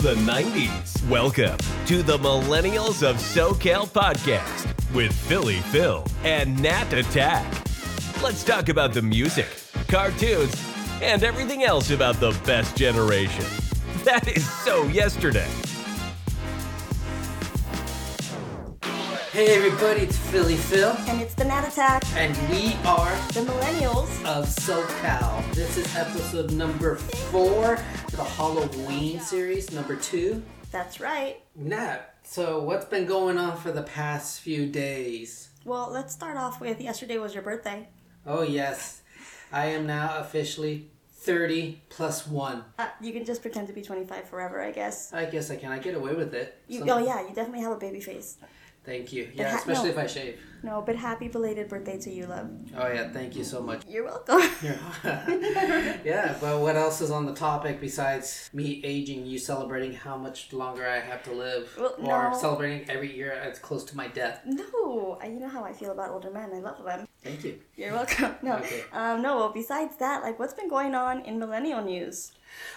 the 90s. Welcome to the Millennials of SoCal podcast with Philly Phil and Nat Attack. Let's talk about the music, cartoons, and everything else about the best generation. That is so yesterday. Hey everybody, it's Philly Phil, And it's the Nat Attack, and we are the Millennials. of SoCal. This is episode number four for the Halloween series, number two. That's right. Nat, so what's been going on for the past few days? Well, let's start off with yesterday was your birthday. Oh, yes, I am now officially 30 plus one. Uh, you can just pretend to be 25 forever, I guess. I guess I can. I get away with it. You, Some- oh, yeah, you definitely have a baby face. Thank you. Yeah, ha- especially no. if I shave. No, but happy belated birthday to you, love. Oh, yeah, thank you so much. You're welcome. yeah, but what else is on the topic besides me aging, you celebrating how much longer I have to live? Well, or no. celebrating every year it's close to my death? no, I- you know how I feel about older men. I love them. Thank you. You're welcome. No, Okay. um, no. Well, besides that, like, what's been going on in millennial news?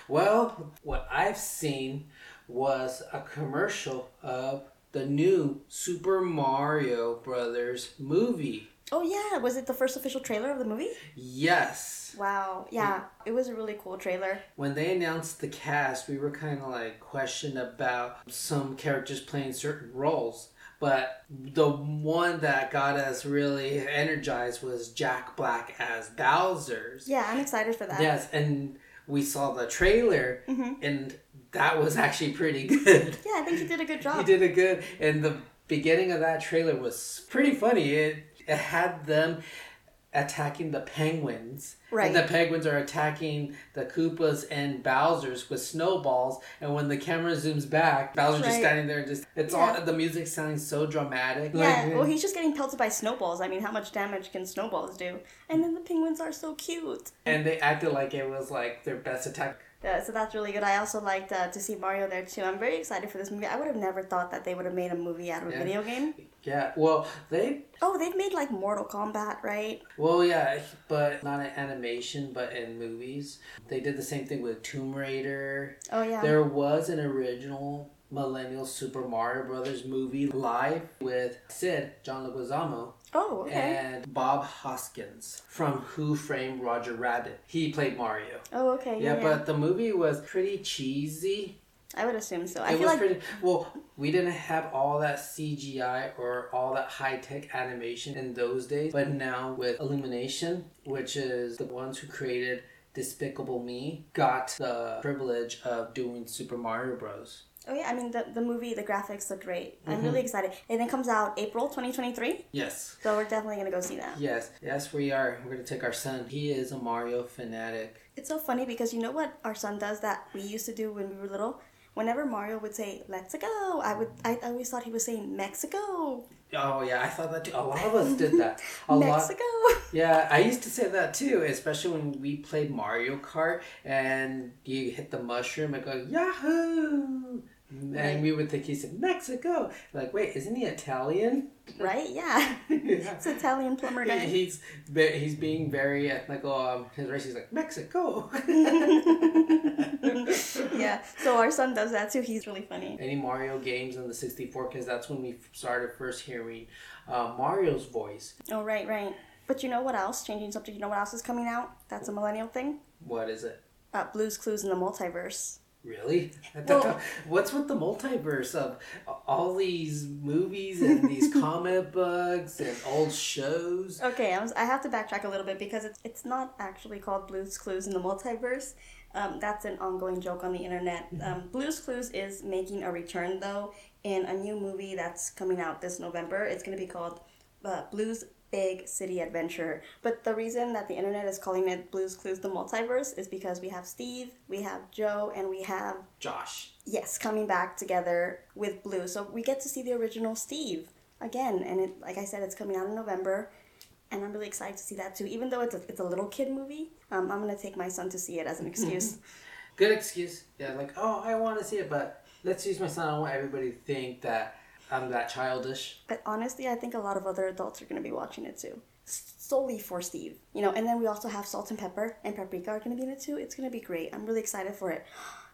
Well, what I've seen was a commercial of the new Super Mario Brothers movie. Oh yeah, was it the first official trailer of the movie? Yes. Wow. Yeah, it was a really cool trailer. When they announced the cast, we were kind of like questioned about some characters playing certain roles. But the one that got us really energized was Jack Black as Bowser's. Yeah, I'm excited for that. Yes, and we saw the trailer, Mm-hmm. and that was actually pretty good. Yeah, I think he did a good job. he did a good, and the beginning of that trailer was pretty funny. It, it had them attacking the penguins. Right. And the penguins are attacking the Koopas and Bowser's with snowballs. And when the camera zooms back, Bowser's just standing there. And just it's Yeah. all the music sounding so dramatic. Yeah, Like, well, he's just getting pelted by snowballs. I mean, how much damage can snowballs do? And then the penguins are so cute. and they acted like it was like their best attack. Yeah, so that's really good. I also liked uh, to see Mario there too. I'm very excited for this movie. I would have never thought that they would have made a movie out of a Yeah. video game. Yeah. Well, they Oh, they've made like Mortal Kombat, right? Well, yeah, but not in animation, but in movies. They did the same thing with Tomb Raider. Oh yeah. There was an original Millennial Super Mario Brothers movie live with Sid, John Leguizamo, oh, okay. and Bob Hoskins from Who Framed Roger Rabbit. He played Mario. oh, okay. Yeah, Yeah, but the movie was pretty cheesy. I would assume so. I it feel was like pretty well. We didn't have all that CGI or all that high tech animation in those days, but now with Illumination, which is the ones who created Despicable Me, got the privilege of doing Super Mario Bros. Oh yeah. I mean, the the movie, the graphics look great. I'm Mm-hmm. really excited. And it comes out April 2023, Yes. so we're definitely gonna go see that. Yes, yes, we are. We're gonna take our son. He is a Mario fanatic. It's so funny because you know what our son does that we used to do when we were little. Whenever Mario would say "Let's go," I would I always thought he was saying Mexico, Oh yeah, I thought that too. A lot of us did that. A lot. Yeah, I used to say that too, especially when we played Mario Kart and you hit the mushroom and go Yahoo! And Right. we would think he said Mexico. Like, wait, isn't he Italian? right? Yeah, Yeah. it's Italian plumber He- he's he's being very ethnical. Um, his race. He's like Mexico. yeah, so our son does that too. He's really funny. Any Mario games on the sixty four? Because that's when we started first hearing uh, Mario's voice. Oh right, right. But you know what else? Changing subject. You know what else is coming out? That's a millennial thing. What is it? Uh, Blue's Clues in the multiverse. Really? Well- What's with the multiverse of all these movies and these comic books and old shows? Okay, I, was, I have to backtrack a little bit because it's it's not actually called Blue's Clues in the multiverse. Um, that's an ongoing joke on the internet. Um, Blue's Clues is making a return though in a new movie that's coming out this November. It's going to be called uh, Blue's Big City Adventure. But the reason that the internet is calling it Blue's Clues the multiverse is because we have Steve, we have Joe, and we have Josh. yes coming back together with Blue. So we get to see the original Steve again, and it like I said, it's coming out in November. and I'm really excited to see that too. Even though it's a, it's a little kid movie, um, I'm gonna take my son to see it as an excuse. Good excuse. Yeah, like, oh, I want to see it, but let's use my son. I don't want everybody to think that I'm that childish. but honestly, I think a lot of other adults are gonna be watching it too, solely for Steve. You know, and then we also have Salt and Pepper and Paprika are gonna be in it too. It's gonna be great. I'm really excited for it.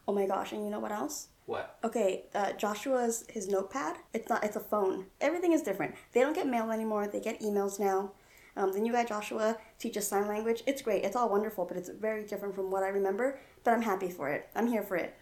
Oh my gosh! And you know what else? What? Okay, uh, Joshua's his notepad. It's not. It's a phone. Everything is different. They don't get mail anymore. They get emails now. Um, the new guy Joshua teaches sign language. It's great. It's all wonderful, but it's very different from what I remember. But I'm happy for it. I'm here for it.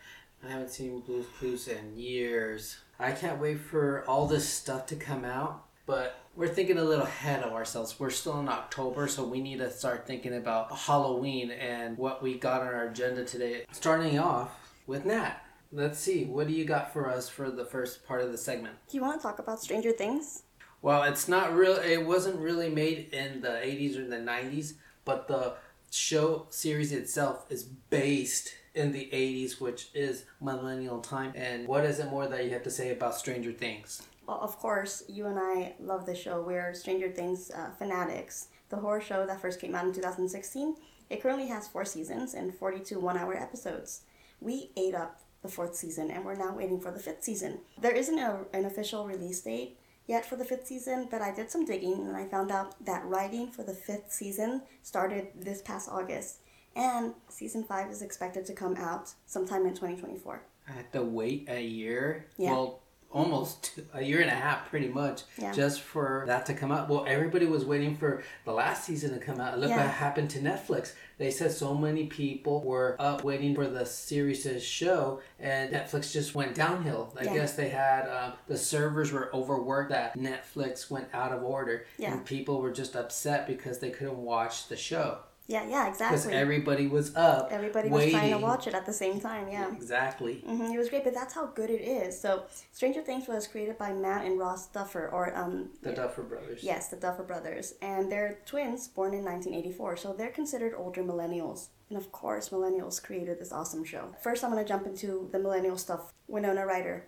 I haven't seen Blue's Clues in years. I can't wait for all this stuff to come out, but we're thinking a little ahead of ourselves. We're still in October, so we need to start thinking about Halloween and what we got on our agenda today. Starting off with Nat. Let's see, what do you got for us for the first part of the segment? Do you want to talk about Stranger Things? Well, it's not real. It wasn't really made in the '80s or the '90s, but the show series itself is based in the '80s, which is millennial time. And what is it more that you have to say about Stranger Things? Well, of course, you and I love the show. We're Stranger Things uh, fanatics. The horror show that first came out in 2016. It currently has four seasons and 42 one-hour episodes. We ate up the fourth season, and we're now waiting for the fifth season. There isn't a, an official release date yet for the fifth season, but I did some digging and I found out that writing for the fifth season started this past August, and season five is expected to come out sometime in 2024. I had to wait a year. Yeah. Well, almost a year and a half, pretty much, Yeah. just for that to come out. Well, everybody was waiting for the last season to come out. Look Yeah. what happened to Netflix. They said so many people were up waiting for the series to show, and Netflix just went downhill. I Yeah. guess they had um, the servers were overworked. That Netflix went out of order, Yeah. and people were just upset because they couldn't watch the show Yeah, yeah, exactly. because everybody was up. Everybody was trying to watch it at the same time, yeah. Exactly. hmm it was great, but that's how good it is. So, Stranger Things was created by Matt and Ross Duffer, or um, The Duffer Brothers. yes, the Duffer brothers, and they're twins born in 1984, so they're considered older millennials. And of course, millennials created this awesome show. First, I'm gonna jump into the millennial stuff. Winona Ryder.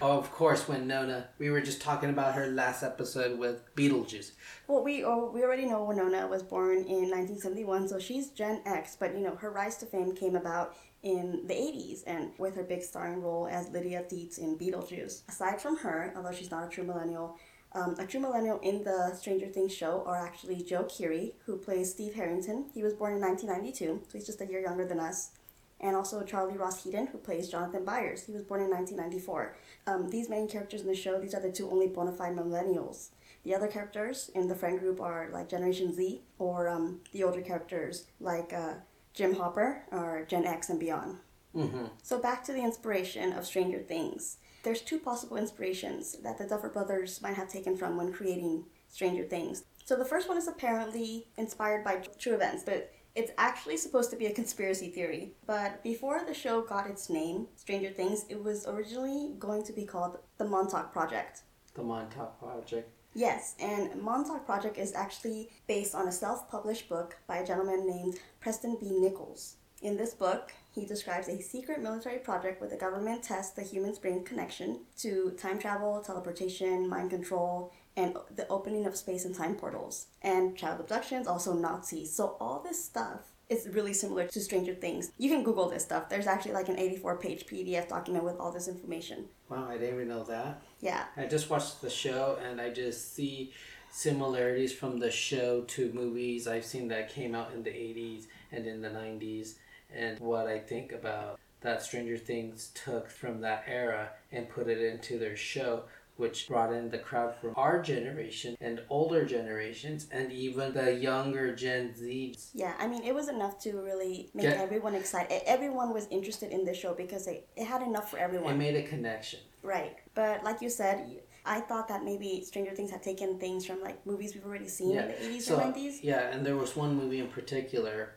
oh, of course, Winona. We were just talking about her last episode with Beetlejuice. Well, we oh, we already know Winona was born in 1971, so she's Gen X. But you know, her rise to fame came about in the 80s, and with her big starring role as Lydia Deetz in Beetlejuice. Aside from her, although she's not a true millennial, um, a true millennial in the Stranger Things show are actually Joe Keery, who plays Steve Harrington. He was born in 1992, so he's just a year younger than us. And also Charlie Ross Heaton, who plays Jonathan Byers. He was born in 1994. Um, these main characters in the show, these are the two only bona fide millennials. The other characters in the friend group are like Generation Z or um, the older characters like uh, Jim Hopper or Gen X and beyond. Mm-hmm. So back to the inspiration of Stranger Things. There's two possible inspirations that the Duffer Brothers might have taken from when creating Stranger Things. So the first one is apparently inspired by true events, but it's actually supposed to be a conspiracy theory. But before the show got its name, Stranger Things, it was originally going to be called the Montauk Project. The Montauk Project. Yes, and Montauk Project is actually based on a self published book by a gentleman named Preston B. Nichols. In this book, he describes a secret military project where the government tests the human's brain connection to time travel, teleportation, mind control, and the opening of space and time portals, and child abductions, also Nazis. So, all this stuff is really similar to Stranger Things. You can Google this stuff. There's actually like an 84 page PDF document with all this information. Wow, I didn't even know that. Yeah. I just watched the show and I just see similarities from the show to movies I've seen that came out in the 80s and in the 90s. And what I think about that Stranger Things took from that era and put it into their show, which brought in the crowd from our generation and older generations and even the younger Gen Z. Yeah, I mean, it was enough to really make Get- everyone excited. Everyone was interested in the show because it, it had enough for everyone. It made a connection. Right. But like you said, I thought that maybe Stranger Things had taken things from like movies we've already seen in the 80s so, or 90s. Yeah, and there was one movie in particular.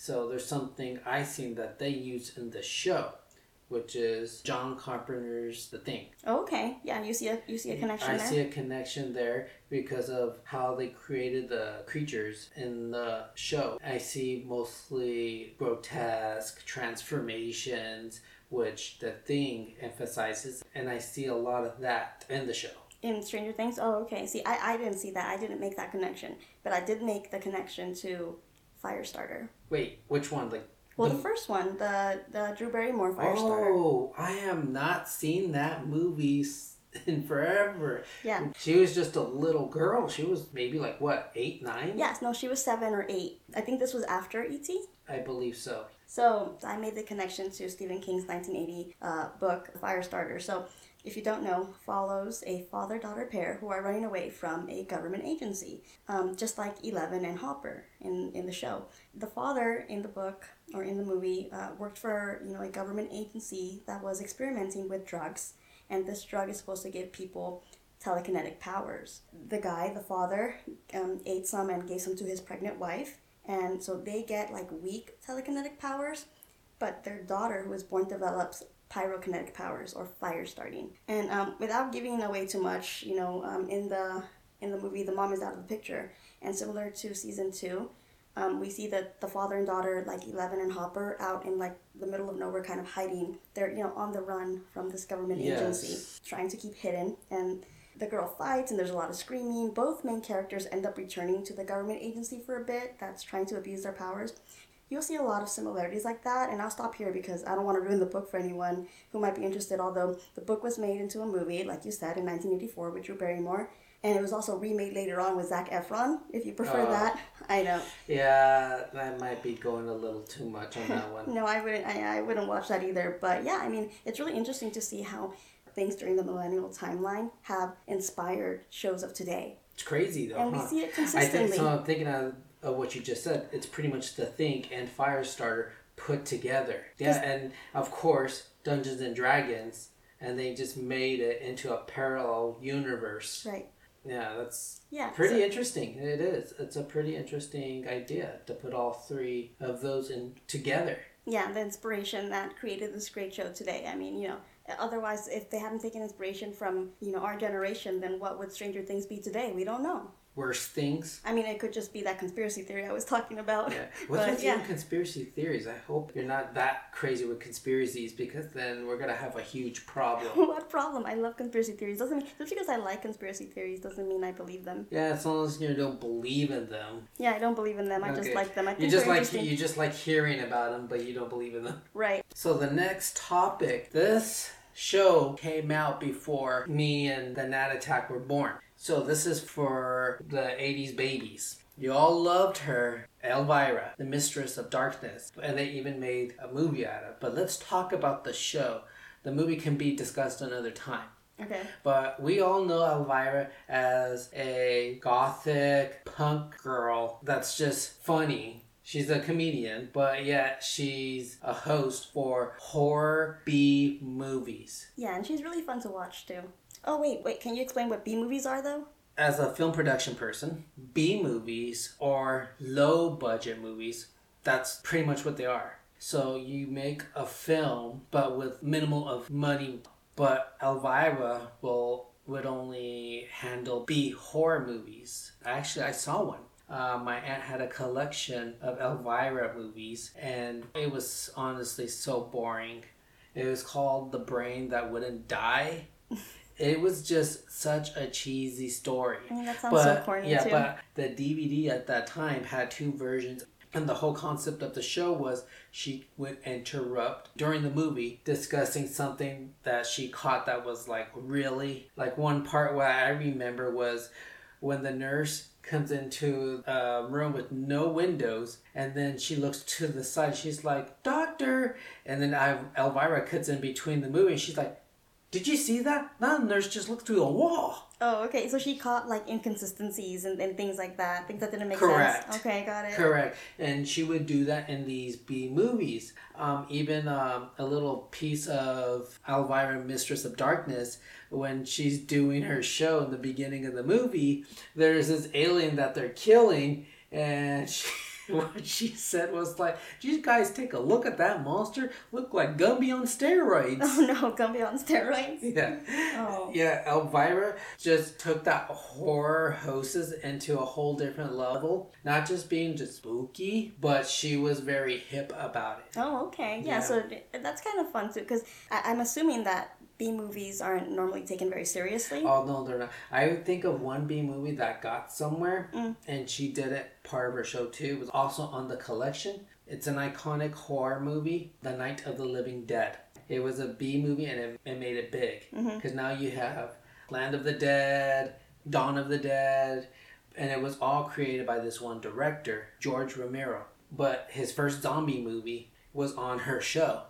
So there's something I seen that they use in the show, which is John Carpenter's The Thing. Oh, okay. Yeah, you see a you see a connection I there. see a connection there because of how they created the creatures in the show. I see mostly grotesque transformations, which the thing emphasizes, and I see a lot of that in the show. in Stranger Things. Oh, okay. See, I, I didn't see that. I didn't make that connection, but I did make the connection to Firestarter. Wait, which one? Like Well, the- the first one, the the Drew Barrymore Firestarter. Oh, I have not seen that movie in forever. Yeah. She was just a little girl. She was maybe like what, eight, nine? Yes, no, she was seven or eight. I think this was after E E.T. I believe so. So I made the connection to Stephen King's 1980 uh, book, Firestarter. So if you don't know, follows a father-daughter pair who are running away from a government agency, um, just like Eleven and Hopper in, in the show. The father in the book or in the movie uh, worked for you know a government agency that was experimenting with drugs, and this drug is supposed to give people telekinetic powers. The guy, the father, um, ate some and gave some to his pregnant wife, and so they get like weak telekinetic powers, but their daughter, who was born, develops pyrokinetic powers or fire starting. And um, without giving away too much, you know, um, in the in the movie, the mom is out of the picture, and similar to season two. Um, we see that the father and daughter, like Eleven and Hopper, out in like the middle of nowhere, kind of hiding. They're you know on the run from this government Yes. agency, trying to keep hidden. And the girl fights, and there's a lot of screaming. Both main characters end up returning to the government agency for a bit. That's trying to abuse their powers. You'll see a lot of similarities like that, and I'll stop here because I don't want to ruin the book for anyone who might be interested. Although the book was made into a movie, like you said, in 1984 with Drew Barrymore, and it was also remade later on with Zac Efron. If you prefer Oh. that, I know. Yeah, that might be going a little too much on that one. No, I wouldn't. I, I wouldn't watch that either. But yeah, I mean, it's really interesting to see how things during the millennial timeline have inspired shows of today, It's crazy though. and we see it I think consistently. so. I'm thinking of, of what you just said. It's pretty much the Thing and Firestarter put together. Yeah, and of course Dungeons and Dragons, and they just made it into a parallel universe. Right. Yeah, that's Yeah. pretty so- interesting. It is. It's a pretty interesting idea to put all three of those in together. yeah, the inspiration that created this great show today. I mean, you know, otherwise, if they hadn't taken inspiration from, you know, our generation, then what would Stranger Things be today? We don't know. Worst things. I mean, it could just be that conspiracy theory I was talking about. Yeah. What's but with you yeah. conspiracy theories? I hope you're not that crazy with conspiracies because then we're gonna have a huge problem. what problem? I love conspiracy theories. Doesn't mean just because I like conspiracy theories doesn't mean I believe them. yeah, as long as you don't believe in them. Yeah, I don't believe in them. I just like them. I think You just like you just like hearing about them, but you don't believe in them. Right. So the next topic, this show came out before me and the Nat Attack were born. So this is for the 80s babies. You all loved her, Elvira, the Mistress of Darkness, and they even made a movie out of it. But let's talk about the show. The movie can be discussed another time. Okay. But we all know Elvira as a gothic punk girl that's just funny. She's a comedian, but yet she's a host for horror B movies. Yeah, and she's really fun to watch too. Oh wait, wait. Can you explain what B movies are though? As a film production person, B movies are low budget movies, that's pretty much what they are. So you make a film but with minimal of money, but Elvira will would only handle B horror movies. Actually, I saw one. Uh, my aunt had a collection of Elvira movies, and it was honestly so boring. It was called The Brain That Wouldn't Die. It was just such a cheesy story. I mean, that sounds but so corny yeah, too. but the DVD at that time had two versions. And the whole concept of the show was she would interrupt during the movie discussing something that she caught that was like really like one part what I remember was when the nurse comes into a room with no windows and then she looks to the side she's like doctor and then I, elvira cuts in between the movie and she's like did you see that that nurse just looked through a wall Oh, okay. So she caught like inconsistencies and, and things like that. Things that didn't make Correct. sense. Okay, got it. Correct. And she would do that in these B movies. Um, even um, a little piece of Elvira, Mistress of Darkness, when she's doing her show in the beginning of the movie, there's this alien that they're killing, and she. What she said was like, "Did you guys take a look at that monster? Look like Gumby on steroids." Oh no, Gumby on steroids. Yeah. Oh. Yeah, Elvira just took that horror hostess into a whole different level. Not just being just spooky, but she was very hip about it. Oh, okay. Yeah, Yeah. so that's kind of fun too, because I'm assuming that B movies aren't normally taken very seriously. Oh no, they're not. I would think of one B movie that got somewhere, Mm. and she did it part of her show too. It was also on the collection. It's an iconic horror movie, The Night of the Living Dead. It was a B movie and it, it made it big. Mm-hmm. Because now you have Land of the Dead, Dawn of the Dead, and it was all created by this one director, George Romero. But his first zombie movie was on her show.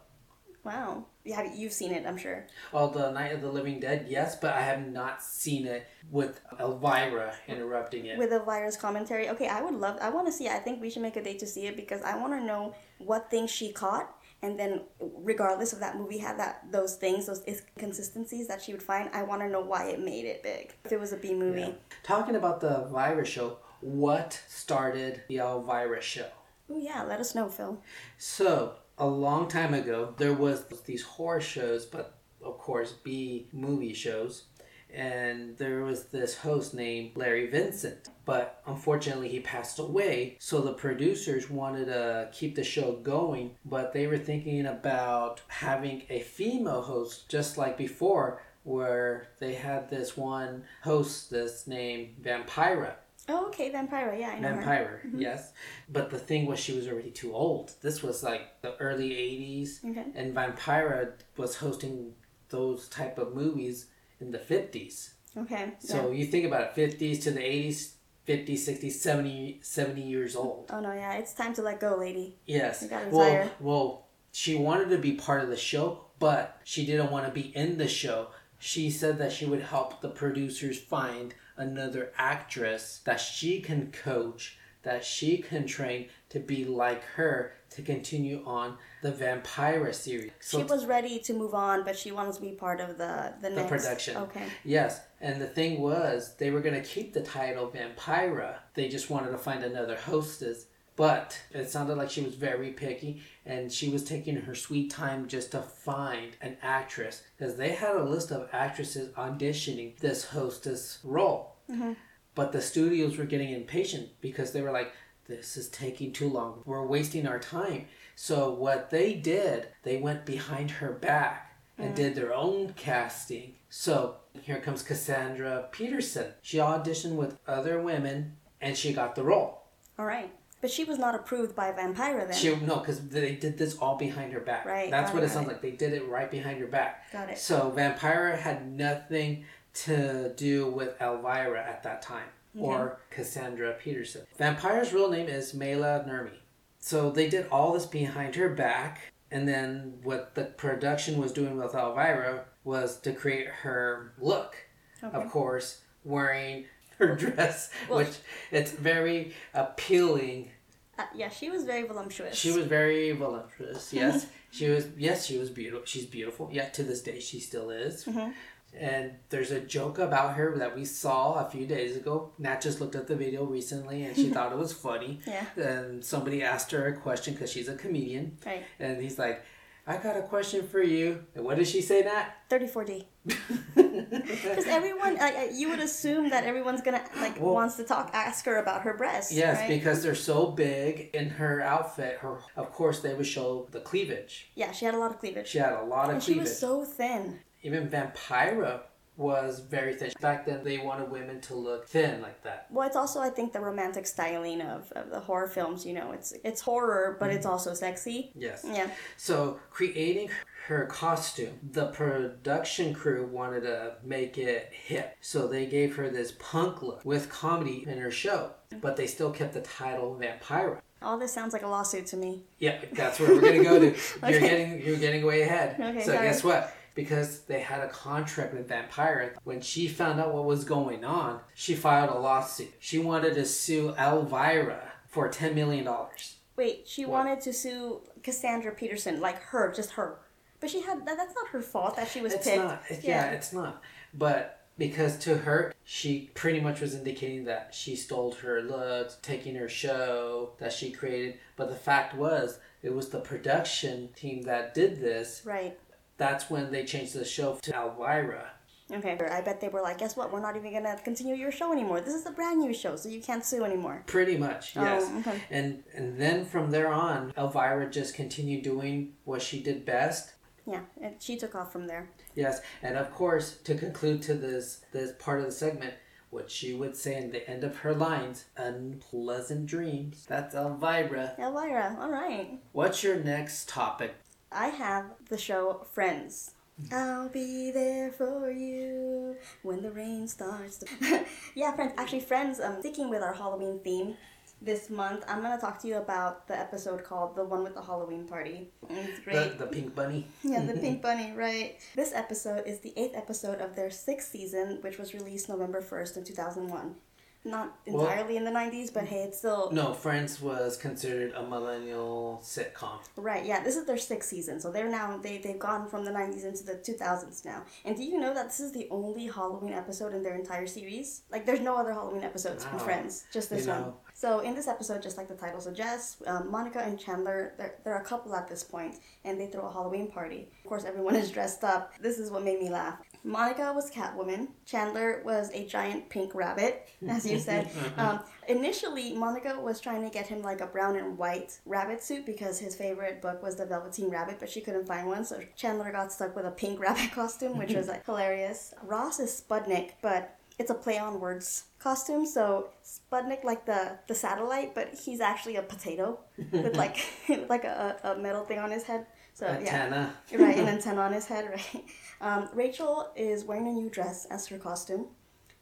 Wow. Have you've seen it, I'm sure. Oh, the Night of the Living Dead, yes, but I have not seen it with Elvira interrupting it. With Elvira's commentary. Okay, I would love I want to see it. I think we should make a date to see it because I want to know what things she caught and then regardless of that movie had that those things, those inconsistencies that she would find, I want to know why it made it big. If it was a B movie. Yeah. Talking about Elvira's show, what started the Elvira show? Oh yeah, let us know, Phil. So, a long time ago, there was these horror shows, but of course, B movie shows. And there was this host named Larry Vincent, but unfortunately he passed away. So the producers wanted to keep the show going, but they were thinking about having a female host, just like before, where they had this one hostess named Vampira. Oh, okay, Vampira. Yeah, I know her. Vampire, mm-hmm. yes. But the thing was, she was already too old. This was like the early '80s, Okay. and Vampira was hosting those type of movies in the '50s. Okay. So you think about it, '50s to the '80s, 50s, 60s, 70, 70 years old. Oh no, yeah, it's time to let go, lady. Yes. You gotta Well, well, she wanted to be part of the show, but she didn't want to be in the show. She said that she would help the producers find another actress that she can coach, that she can train to be like her to continue on the Vampira series. So she was ready to move on, but she wants to be part of the the, the next. production. Okay. Yes, and the thing was, they were going to keep the title Vampira. They just wanted to find another hostess. But it sounded like she was very picky and she was taking her sweet time just to find an actress because they had a list of actresses auditioning this hostess role. Mm-hmm. But the studios were getting impatient because they were like, this is taking too long. We're wasting our time. So what they did, they went behind her back and mm-hmm. did their own casting. So here comes Cassandra Peterson. She auditioned with other women and she got the role. All right. But she was not approved by Vampira then. She no, because they did this all behind her back. Right, That's what it, it sounds got like. They did it right behind her back. Got it. So Vampira had nothing to do with Elvira at that time mm-hmm. or Cassandra Peterson. Vampira's real name is Maila Nurmi. So they did all this behind her back, and then what the production was doing with Elvira was to create her look. Of course, wearing her dress, Well- which it's very appealing Uh, yeah, she was very voluptuous. she was very voluptuous. Yes, she was. Yes, she was beautiful. She's beautiful. Yeah, to this day, she still is. Mm-hmm. And there's a joke about her that we saw a few days ago. Nat just looked at the video recently, and she thought it was funny. Yeah. And somebody asked her a question because she's a comedian, Right. and he's like, "I got a question for you." And what did she say, Nat? 34D. Because everyone, I, you would assume that everyone's gonna like Well- wants to talk, ask her about her breasts. Yes, right? because they're so big in her outfit. Her, of course, they would show the cleavage. yeah, she had a lot of cleavage, She had a lot of and she cleavage. was so thin. even Vampira was very thin. Back then, they wanted women to look thin like that. Well, it's also I think the romantic styling of, of the horror films. You know, it's it's horror, but Mm-hmm. it's also sexy. Yes. Yeah. So, creating her costume, the production crew wanted to make it hip. So, they gave her this punk look with comedy in her show, but they still kept the title Vampira. All this sounds like a lawsuit to me. Yeah, that's where we're gonna go to. You're getting you're getting way ahead. Okay, so sorry. guess what? Because they had a contract with Vampira, when she found out what was going on, she filed a lawsuit. She wanted to sue Elvira for ten million dollars. Wait, she What? wanted to sue Cassandra Peterson, like her, just her. But she had that, that's not her fault that she was It's picked. not. It- yeah. it's not. But because to her, she pretty much was indicating that she stole her looks, taking her show that she created. But the fact was, it was the production team that did this. right. That's when they changed the show to Elvira. Okay. I bet they were like, guess what? We're not even gonna continue your show anymore. This is a brand new show, so you can't sue anymore. Pretty much, oh, yes. Oh, okay. And and then from there on, Elvira just continued doing what she did best. Yeah, and she took off from there. Yes, and of course, to conclude to this this part of the segment, what she would say in the end of her lines, "Unpleasant dreams." That's Elvira. Elvira, all right. What's your next topic? I have the show Friends. I'll be there for you when the rain starts to. yeah, Friends. Actually, Friends. Um, sticking with our Halloween theme, this month I'm gonna talk to you about the episode called "The One with the Halloween Party." It's great. The, the pink bunny. Yeah, the Pink Bunny, right. This episode is the eighth episode of their sixth season, which was released November 1st in 2001. Not Well- entirely in the 90s, but hey, it's still. No, Friends was considered a millennial sitcom. Right, yeah, this is their sixth season, so they're now, they, they've gone from the 90s into the 2000s now. And do you know that this is the only Halloween episode in their entire series? Like, there's no other Halloween episodes in Wow. Friends, just this You one. know. So, in this episode, just like the title suggests, um, Monica and Chandler, they're, they're a couple at this point, and they throw a Halloween party. Of course, everyone is dressed up. This is what made me laugh. Monica was Catwoman. Chandler was a giant pink rabbit, as you said. um, initially, Monica was trying to get him like a brown and white rabbit suit because his favorite book was The Velveteen Rabbit, but she couldn't find one, so Chandler got stuck with a pink rabbit costume, which was like hilarious. Ross is Spudnik, but it's a play on words costume. So Sputnik like the the satellite, but he's actually a potato with like like a, a metal thing on his head. So yeah, Antenna. right, an antenna on his head. Right. Um, Rachel is wearing a new dress as her costume.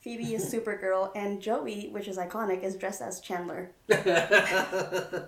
Phoebe is Supergirl, and Joey, which is iconic, is dressed as Chandler. I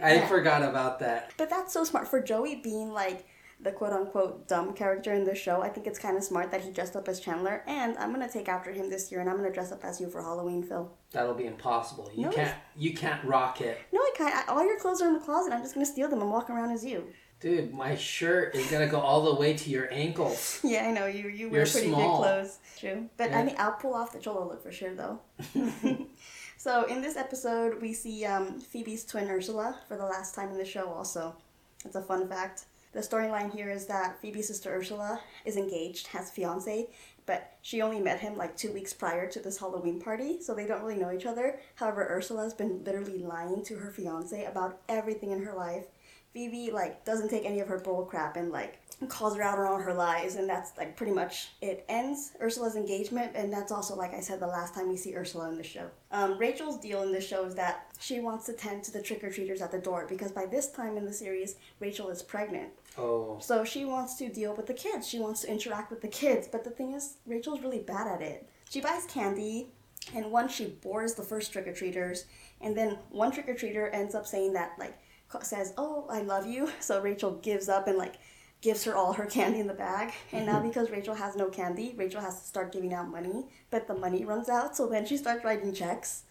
Yeah. forgot about that. But that's so smart for Joey being like the quote unquote dumb character in the show. I think it's kind of smart that he dressed up as Chandler, and I'm gonna take after him this year, and I'm gonna dress up as you for Halloween, Phil. That'll be impossible. You No. can't. You can't rock it, No, I can't. All your clothes are in the closet. I'm just gonna steal them and walk around as you. Dude. My shirt is gonna go all the way to your ankles. Yeah, I know you. You wear You're pretty small. big clothes. True, but I mean, I'll pull off the cholo look for sure, though. so in this episode, we see um, Phoebe's twin Ursula for the last time in the show. Also, it's a fun fact. The storyline here is that Phoebe's sister Ursula is engaged, has a fiance, but she only met him like two weeks prior to this Halloween party, so they don't really know each other. However, Ursula's been literally lying to her fiance about everything in her life. Phoebe like doesn't take any of her bull crap and like calls her out on all her lies, and that's like pretty much it. Ends Ursula's engagement, and that's also like I said the last time we see Ursula in the show. Um, Rachel's deal in this show is that she wants to tend to the trick or treaters at the door because by this time in the series, Rachel is pregnant. Oh, So she wants to deal with the kids. She wants to interact with the kids. But the thing is, Rachel's really bad at it. She buys candy, and once she bores the first trick or treaters, and then one trick or treater ends up saying that, like, says, Oh, I love you. So Rachel gives up and, like, gives her all her candy in the bag. And now because Rachel has no candy, Rachel has to start giving out money. But the money runs out, so then she starts writing checks.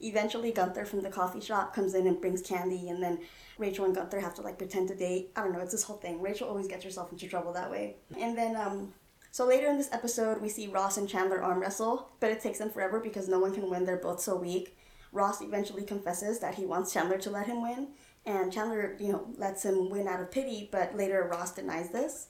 Eventually, Gunther from the coffee shop comes in and brings candy, and then Rachel and Gunther have to like pretend to date. I don't know, it's this whole thing. Rachel always gets herself into trouble that way. And then, um, so later in this episode, we see Ross and Chandler arm wrestle, but it takes them forever because no one can win. They're both so weak. Ross eventually confesses that he wants Chandler to let him win, and Chandler, you know, lets him win out of pity, but later Ross denies this.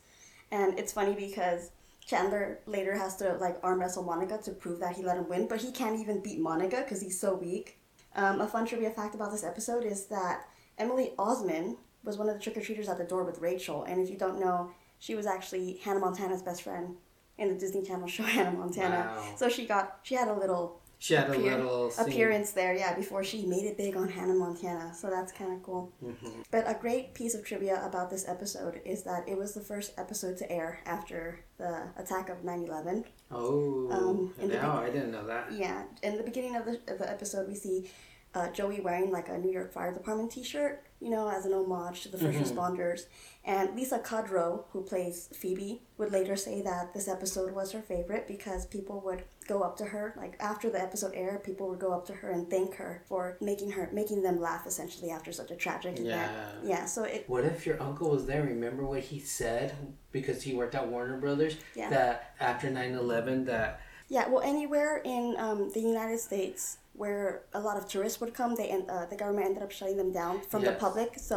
And it's funny because Chandler later has to like arm wrestle Monica to prove that he let him win, but he can't even beat Monica because he's so weak. Um, a fun trivia fact about this episode is that Emily Osment was one of the trick or treaters at the door with Rachel, and if you don't know, she was actually Hannah Montana's best friend in the Disney Channel show Hannah Montana. Wow. So she got she had a little she had a appear- little scene. appearance there, yeah, before she made it big on Hannah Montana. So that's kind of cool. Mm-hmm. But a great piece of trivia about this episode is that it was the first episode to air after the attack of 9 11. Oh, Um, no, I didn't know that. Yeah, in the beginning of the, of the episode, we see uh, Joey wearing like a New York Fire Department T-shirt, you know, as an homage to the 1st responders. And Lisa Kudrow, who plays Phoebe, would later say that this episode was her favorite because people would go up to her, like after the episode aired, people would go up to her and thank her for making her making them laugh essentially after such a tragic event. Yeah. Yeah. So it What if your uncle was there? Remember what he said because he worked at Warner Brothers Yeah. that after 9/11 that Yeah, well, anywhere in um, the United States where a lot of tourists would come, they en- uh, the government ended up shutting them down from the Yes. public. So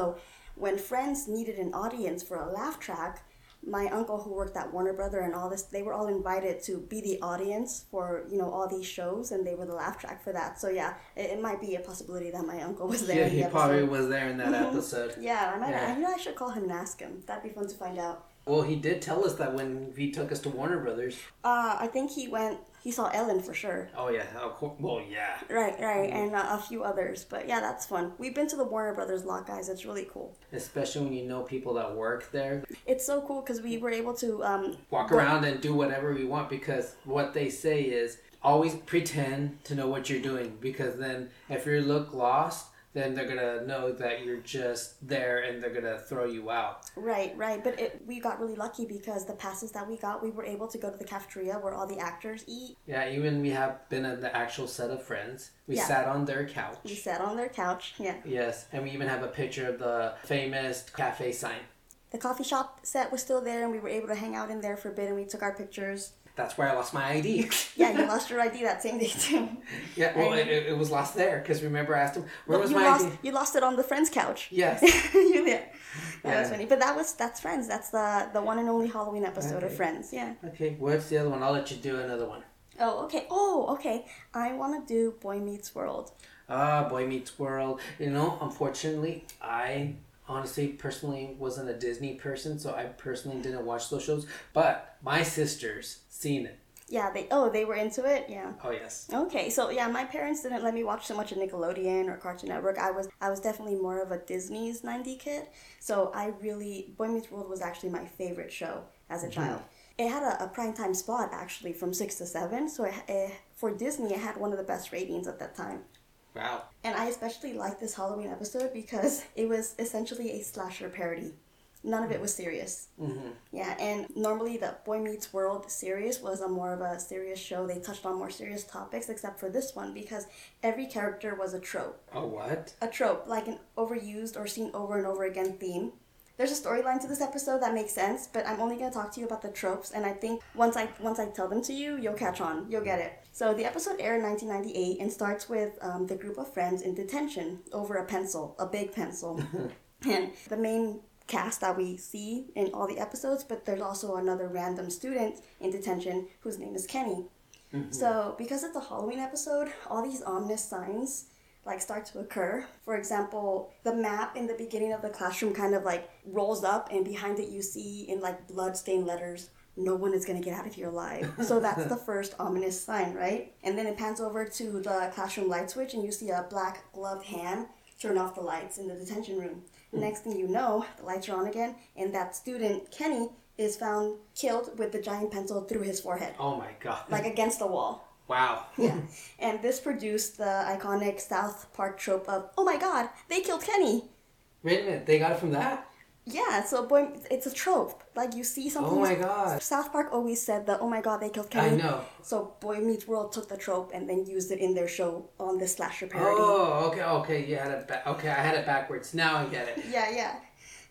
when Friends needed an audience for a laugh track, my uncle who worked at Warner Brother and all this, they were all invited to be the audience for you know all these shows, and they were the laugh track for that. So yeah, it, it might be a possibility that my uncle was there. yeah, in the he probably was there in that Mhm. episode. Yeah, I might. Yeah. I, you know, I should call him and ask him. That'd be fun to find out. Well, he did tell us that when he took us to Warner Brothers. Uh, I think he went. He saw Ellen for sure. Oh yeah, course. Well, yeah. Right, right, and uh, a few others. But yeah, that's fun. We've been to the Warner Brothers lot, guys. It's really cool. Especially when you know people that work there. It's so cool because we were able to um, Walk go- around and do whatever we want because what they say is always pretend to know what you're doing because then if you look lost, then they're gonna know that you're just there and they're gonna throw you out. Right, right. But it, we got really lucky because the passes that we got, we were able to go to the cafeteria where all the actors eat. Yeah, even we have been in the actual set of friends. We Yeah. sat on their couch. We sat on their couch. Yeah. Yes, and we even have a picture of the famous cafe sign. The coffee shop set was still there, and we were able to hang out in there for a bit, and we took our pictures. That's where I lost my ID. Yeah, you lost your ID that same day too. yeah, well, it, it was lost there because remember I asked him where was my lost ID. you lost it on the friend's couch. Yes. you did. That was funny. But that was that's Friends. That's the the one and only Halloween episode of Friends. Yeah. Okay, what's the other one? I'll let you do another one. Oh, okay. Oh, okay. I want to do Boy Meets World. Ah, Boy Meets World. You know, unfortunately, I honestly personally wasn't a Disney person, so I personally didn't watch those shows. But my sisters seen it. Yeah, they oh they were into it. Yeah. Oh yes. Okay, so yeah, my parents didn't let me watch so much of Nickelodeon or Cartoon Network. I was I was definitely more of a Disney's 90 kid. So I really Boy Meets World was actually my favorite show as a mm-hmm. child. It had a, a primetime spot actually from 6 to 7, so it, it, for Disney it had one of the best ratings at that time. Wow. And I especially liked this Halloween episode because it was essentially a slasher parody. None of it was serious. Mm-hmm. Yeah, and normally the Boy Meets World series was a more of a serious show. They touched on more serious topics, except for this one because every character was a trope. Oh what? A trope, like an overused or seen over and over again theme. There's a storyline to this episode that makes sense, but I'm only gonna talk to you about the tropes, and I think once I once I tell them to you, you'll catch on, you'll get it. So the episode aired in 1998 and starts with um, the group of friends in detention over a pencil, a big pencil, and the main cast that we see in all the episodes, but there's also another random student in detention whose name is Kenny. So because it's a Halloween episode, all these ominous signs like start to occur. For example, the map in the beginning of the classroom kind of like rolls up and behind it you see in like blood-stained letters no one is going to get out of here alive. So that's the first ominous sign, right? And then it pans over to the classroom light switch and you see a black gloved hand turn off the lights in the detention room. Hmm. Next thing you know, the lights are on again and that student, Kenny, is found killed with the giant pencil through his forehead, Oh my god. like against the wall. Wow. Yeah. and this produced the iconic South Park trope of, oh my god, they killed Kenny. Wait a minute, they got it from that? Yeah, so boy, it's a trope. Like you see something. Oh my God. South Park always said that, oh my god, they killed Kenny. I know. So Boy Meets World took the trope and then used it in their show on the slasher parody. Oh, okay, okay, you had it ba- okay, I had it backwards. Now I get it. Yeah, yeah.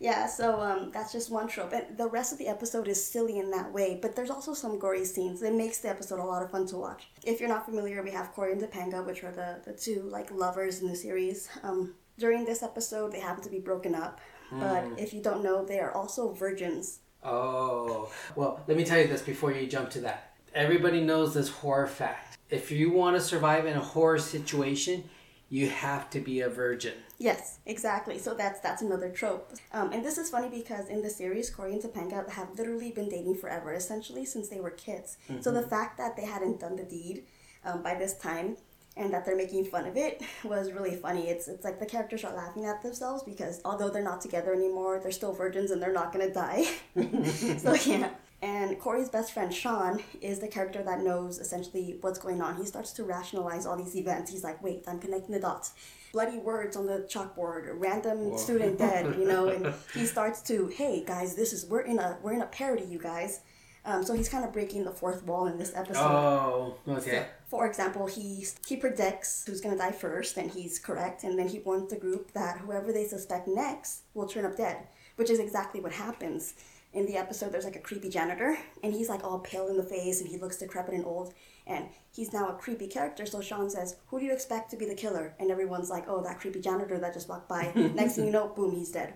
Yeah, so um, that's just one trope. And the rest of the episode is silly in that way, but there's also some gory scenes. It makes the episode a lot of fun to watch. If you're not familiar, we have Corey and Topanga, which are the, the two like lovers in the series. Um, during this episode, they happen to be broken up. But if you don't know, they are also virgins. Oh, well, let me tell you this before you jump to that. Everybody knows this horror fact. If you want to survive in a horror situation, you have to be a virgin. Yes, exactly. So that's that's another trope. Um, and this is funny because in the series, Corey and Topanga have literally been dating forever, essentially since they were kids. So the fact that they hadn't done the deed um, by this time and that they're making fun of it was really funny. It's it's like the characters are laughing at themselves because although they're not together anymore, they're still virgins and they're not gonna die. so yeah. And Corey's best friend Sean is the character that knows essentially what's going on. He starts to rationalize all these events. He's like, wait, I'm connecting the dots. Bloody words on the chalkboard, random student dead, you know, and he starts to, hey guys, this is we're in a we're in a parody, you guys. Um, so he's kind of breaking the fourth wall in this episode. Oh, okay. For example, he he predicts who's gonna die first, and he's correct, and then he warns the group that whoever they suspect next will turn up dead, which is exactly what happens. In the episode, there's like a creepy janitor, and he's like all pale in the face, and he looks decrepit and old, and he's now a creepy character. So Sean says, "Who do you expect to be the killer?" And everyone's like, "Oh, that creepy janitor that just walked by." Next thing you know, boom, he's dead.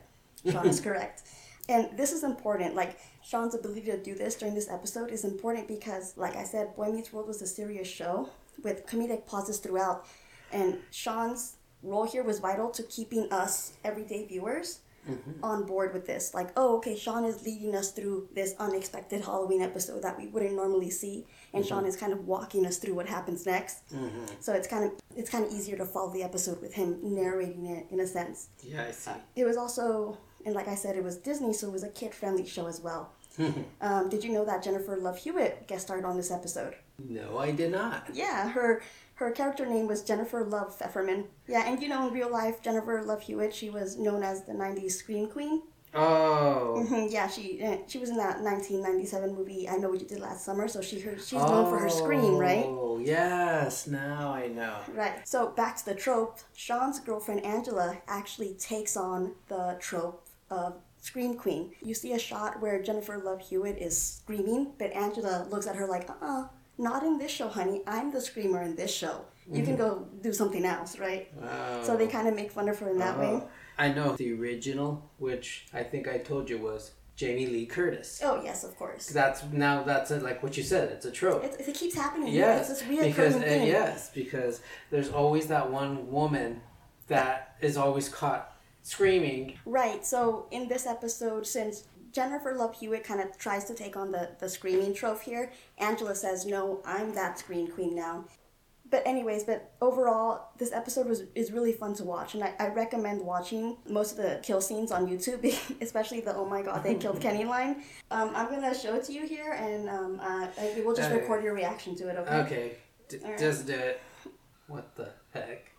Sean is correct. And this is important. Like Sean's ability to do this during this episode is important because, like I said, Boy Meets World was a serious show with comedic pauses throughout, and Sean's role here was vital to keeping us everyday viewers Mm-hmm. on board with this. Like, oh, okay, Sean is leading us through this unexpected Halloween episode that we wouldn't normally see, and mm-hmm. Sean is kind of walking us through what happens next. Mm-hmm. So it's kind of it's kind of easier to follow the episode with him narrating it in a sense. Yeah, I see. It was also, and like I said, it was Disney, so it was a kid friendly show as well. um, did you know that Jennifer Love Hewitt guest starred on this episode? No, I did not. Yeah, her her character name was Jennifer Love Pfefferman. Yeah, and you know in real life, Jennifer Love Hewitt, she was known as the '90s scream queen. Oh. hmm yeah, she uh, she was in that 1997 movie I Know What You Did Last Summer, so she her, she's known for her scream, right? Oh, yes. Now I know. Right. So back to the trope. Sean's girlfriend Angela actually takes on the trope of Scream Queen. You see a shot where Jennifer Love Hewitt is screaming, but Angela looks at her like, uh uh not in this show, honey. I'm the screamer in this show. You can go do something else, right? Wow. So they kind of make fun of her in that way. Oh. I know the original, which I think I told you was Jamie Lee Curtis. Oh, yes, of course. That's now that's a, like what you said. It's a trope. It, it keeps happening. Yes, It's this reoccurring because uh, thing. yes, because there's always that one woman that is always caught screaming. Right. So in this episode, since Jennifer Love Hewitt kind of tries to take on the, the screaming trope here, Angela says, No, I'm that scream queen now. But anyways, but overall, this episode was is really fun to watch, and I, I recommend watching most of the kill scenes on YouTube, especially the "Oh my God, they killed Kenny" line. Um, I'm gonna show it to you here, and um, uh, we'll just Uh, record your reaction to it. Okay? Okay, d- Alright. just do it. What the heck?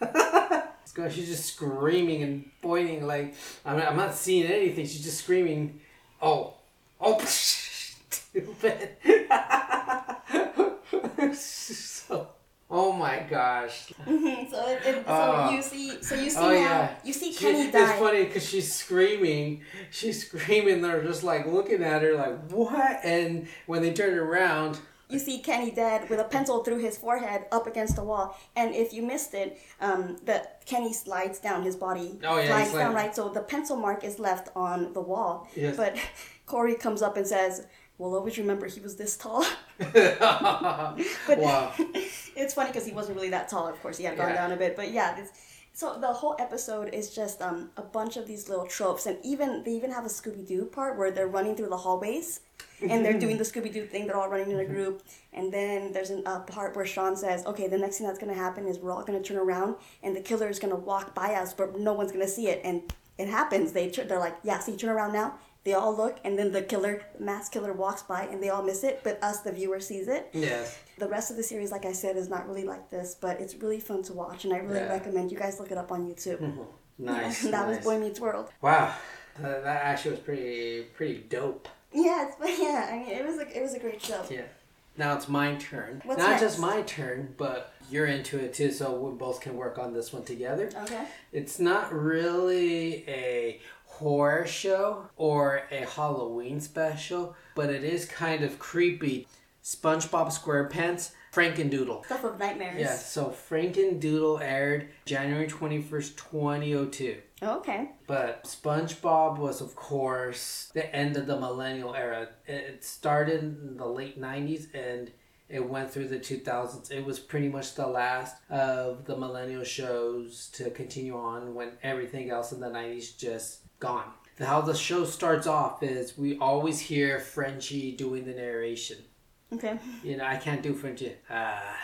Girl, She's just screaming and pointing like I'm. I'm not seeing anything. She's just screaming. Oh, oh, stupid. so, oh my gosh. Mhm, so it, it, so Oh. you see, so you see Oh, now, yeah. you see She, Kenny it's funny because she's screaming. She's screaming. They're just like looking at her like what? And when they turn around, you see Kenny dead with a pencil through his forehead up against the wall. And if you missed it, um, the Kenny slides down his body, Oh, yeah, slides down right. So the pencil mark is left on the wall. Yes. But Corey comes up and says, "We'll always remember he was this tall." But wow. it's funny because he wasn't really that tall. Of course, he had gone Yeah. down a bit. But yeah, so the whole episode is just um, a bunch of these little tropes, and even they even have a Scooby Doo part where they're running through the hallways. And they're doing the Scooby Doo thing. They're all running in a group, and then there's an, a part where Sean says, "Okay, the next thing that's gonna happen is we're all gonna turn around, and the killer is gonna walk by us, but no one's gonna see it." And it happens. They tur- they're like, "Yeah, see, turn around now." They all look, and then the killer, mass killer, walks by, and they all miss it, but us, the viewer, sees it. Yes. The rest of the series, like I said, is not really like this, but it's really fun to watch, and I really Yeah. recommend you guys look it up on YouTube. Nice. that was. Boy Meets World. Wow. That, that actually was pretty pretty dope. Yeah, it's, but yeah, I mean, it was a it was a great show. Yeah. Now it's my turn. What's Not next? just my turn, but you're into it too, so we both can work on this one together. Okay. It's not really a horror show or a Halloween special, but it is kind of creepy. SpongeBob SquarePants, Frankendoodle. Stuff of nightmares. Yeah, so Frankendoodle aired January 21st, 2002. Okay. But SpongeBob was, of course, the end of the millennial era. It started in the late 90s and it went through the 2000s. It was pretty much the last of the millennial shows to continue on when everything else in the 90s just gone. How the show starts off is we always hear Frenchie doing the narration. Okay. You know, I can't do Frenchie. Ah,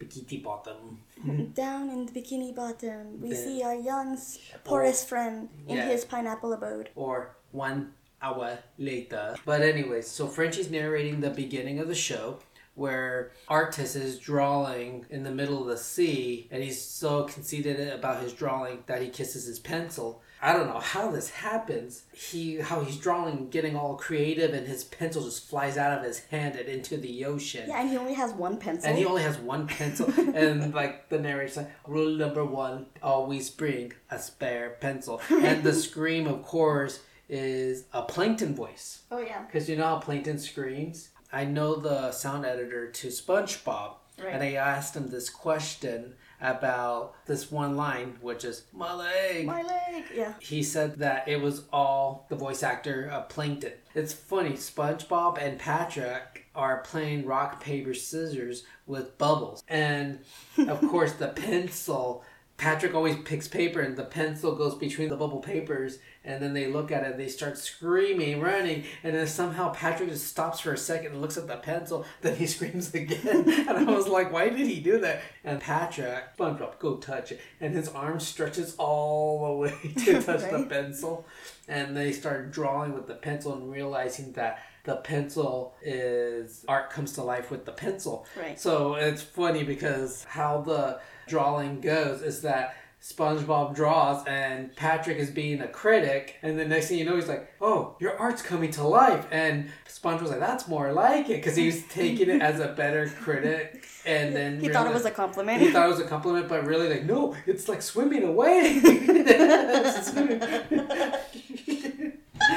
bikini bottom. Down in the bikini bottom, we The- see our young s- poorest friend in Yeah. his pineapple abode. or one hour later. But anyways, so Frenchie's narrating the beginning of the show where Artis is drawing in the middle of the sea and he's so conceited about his drawing that he kisses his pencil. I don't know how this happens. He how he's drawing getting all creative and his pencil just flies out of his hand and into the ocean. Yeah, and he only has one pencil. And he only has one pencil, and like the narrator's like, rule number one: always bring a spare pencil. And the scream, of course, is a plankton voice, oh yeah. because you know how plankton screams. I know the sound editor to SpongeBob, Right. and I asked him this question about this one line, which is "my leg." My leg. Yeah. he said that it was all the voice actor of Plankton. It's funny, SpongeBob and Patrick are playing rock, paper, scissors with bubbles. And of course, the pencil Patrick always picks paper and the pencil goes between the bubble papers and then they look at it they start screaming running and then somehow Patrick just stops for a second and looks at the pencil then he screams again. And I was like why did he do that? And Patrick SpongeBob go touch it. And his arm stretches all the way to touch the pencil. And they start drawing with the pencil and realizing that the pencil is art comes to life with the pencil. Right. so it's funny because how the drawing goes is that SpongeBob draws and Patrick is being a critic, and the next thing you know, he's like, "Oh, your art's coming to life," and SpongeBob's like, "That's more like it," because he was taking it as a better critic, and then He thought it was a compliment. he thought it was a compliment, but really, like, no, it's like swimming away.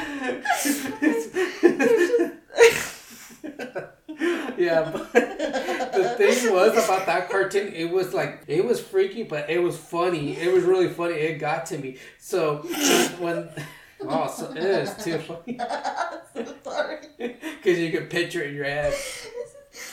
Yeah, but thing was about that cartoon, it was like it was freaky, but it was funny. It was really funny. It got to me. So when oh, so it is too funny because you can picture it in your head.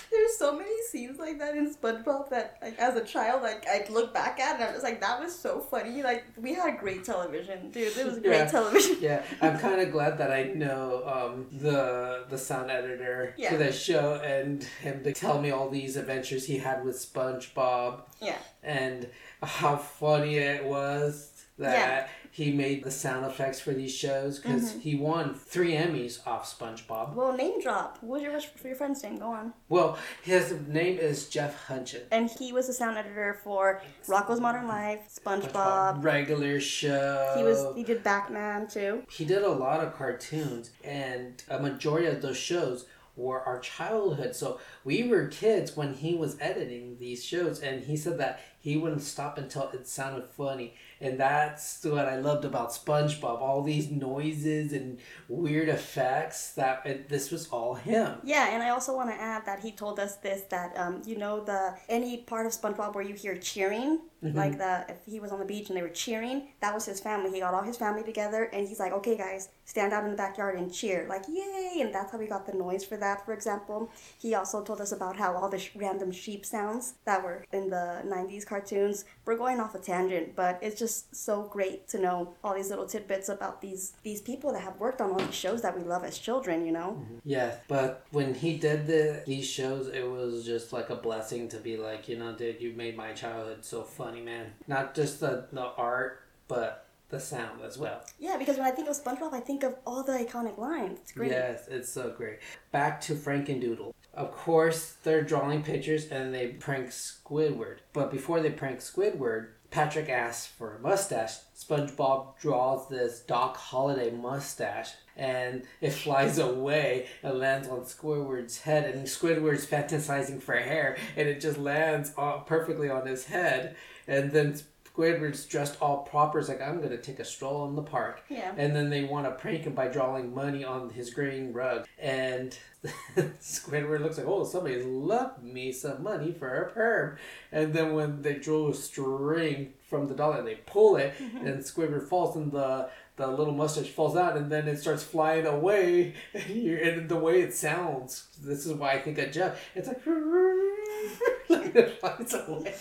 There's so many scenes like that in SpongeBob that, like, as a child, like, I look back at and I'm just like, that was so funny. Like, we had great television, dude. It was great Yeah. television. Yeah, I'm kind of glad that I know um, the the sound editor Yeah. to the show and him to tell me all these adventures he had with SpongeBob Yeah. and how funny it was that he made the sound effects for these shows because Mm-hmm. he won three Emmys off SpongeBob. Well, name drop. What was your, what's your friend's name? Go on. Well, his name is Jeff Hutchins. And he was the sound editor for Rocko's Modern Life, SpongeBob. regular show. He was he did Batman too. he did a lot of cartoons and a majority of those shows were our childhood so we were kids when he was editing these shows and he said that he wouldn't stop until it sounded funny and that's what i loved about spongebob all these noises and weird effects that it, this was all him. Yeah, and I also want to add that he told us this that um, you know the any part of SpongeBob where you hear cheering, Mm-hmm. like the if he was on the beach and they were cheering, that was his family. He got all his family together and he's like, "Okay, guys, stand out in the backyard and cheer." Like, "Yay!" And that's how we got the noise for that, for example. He also told us about how all the sh- random sheep sounds that were in the 90s cartoons. We're going off a tangent, but it's just so great to know all these little tidbits about these these people that have worked on all these shows that we love as children, you know? Mm-hmm. Yeah, but when he did the these shows, it was just like a blessing to be like, you know, dude, you made my childhood so funny, man. Not just the the art, but the sound as well. Yeah, because when I think of SpongeBob, I think of all the iconic lines. It's great. Yes, it's so great. Back to Frankendoodle. Of course, they're drawing pictures and they prank Squidward. But before they prank Squidward, Patrick asks for a mustache. SpongeBob draws this Doc Holliday mustache and it flies away and lands on Squidward's head. And Squidward's fantasizing for hair and it just lands uh, perfectly on his head. And then Squidward's dressed all proper. It's like, I'm going to take a stroll in the park. Yeah. And then they want to prank him by drawing money on his green rug. And Squidward looks like, oh, somebody's left me some money for a perm. And then when they draw a string from the dollar, and they pull it, mm-hmm. and Squidward falls, and the the little mustache falls out, and then it starts flying away. And, the way it sounds, this is why I think of Jeff. It's like. like it flies away.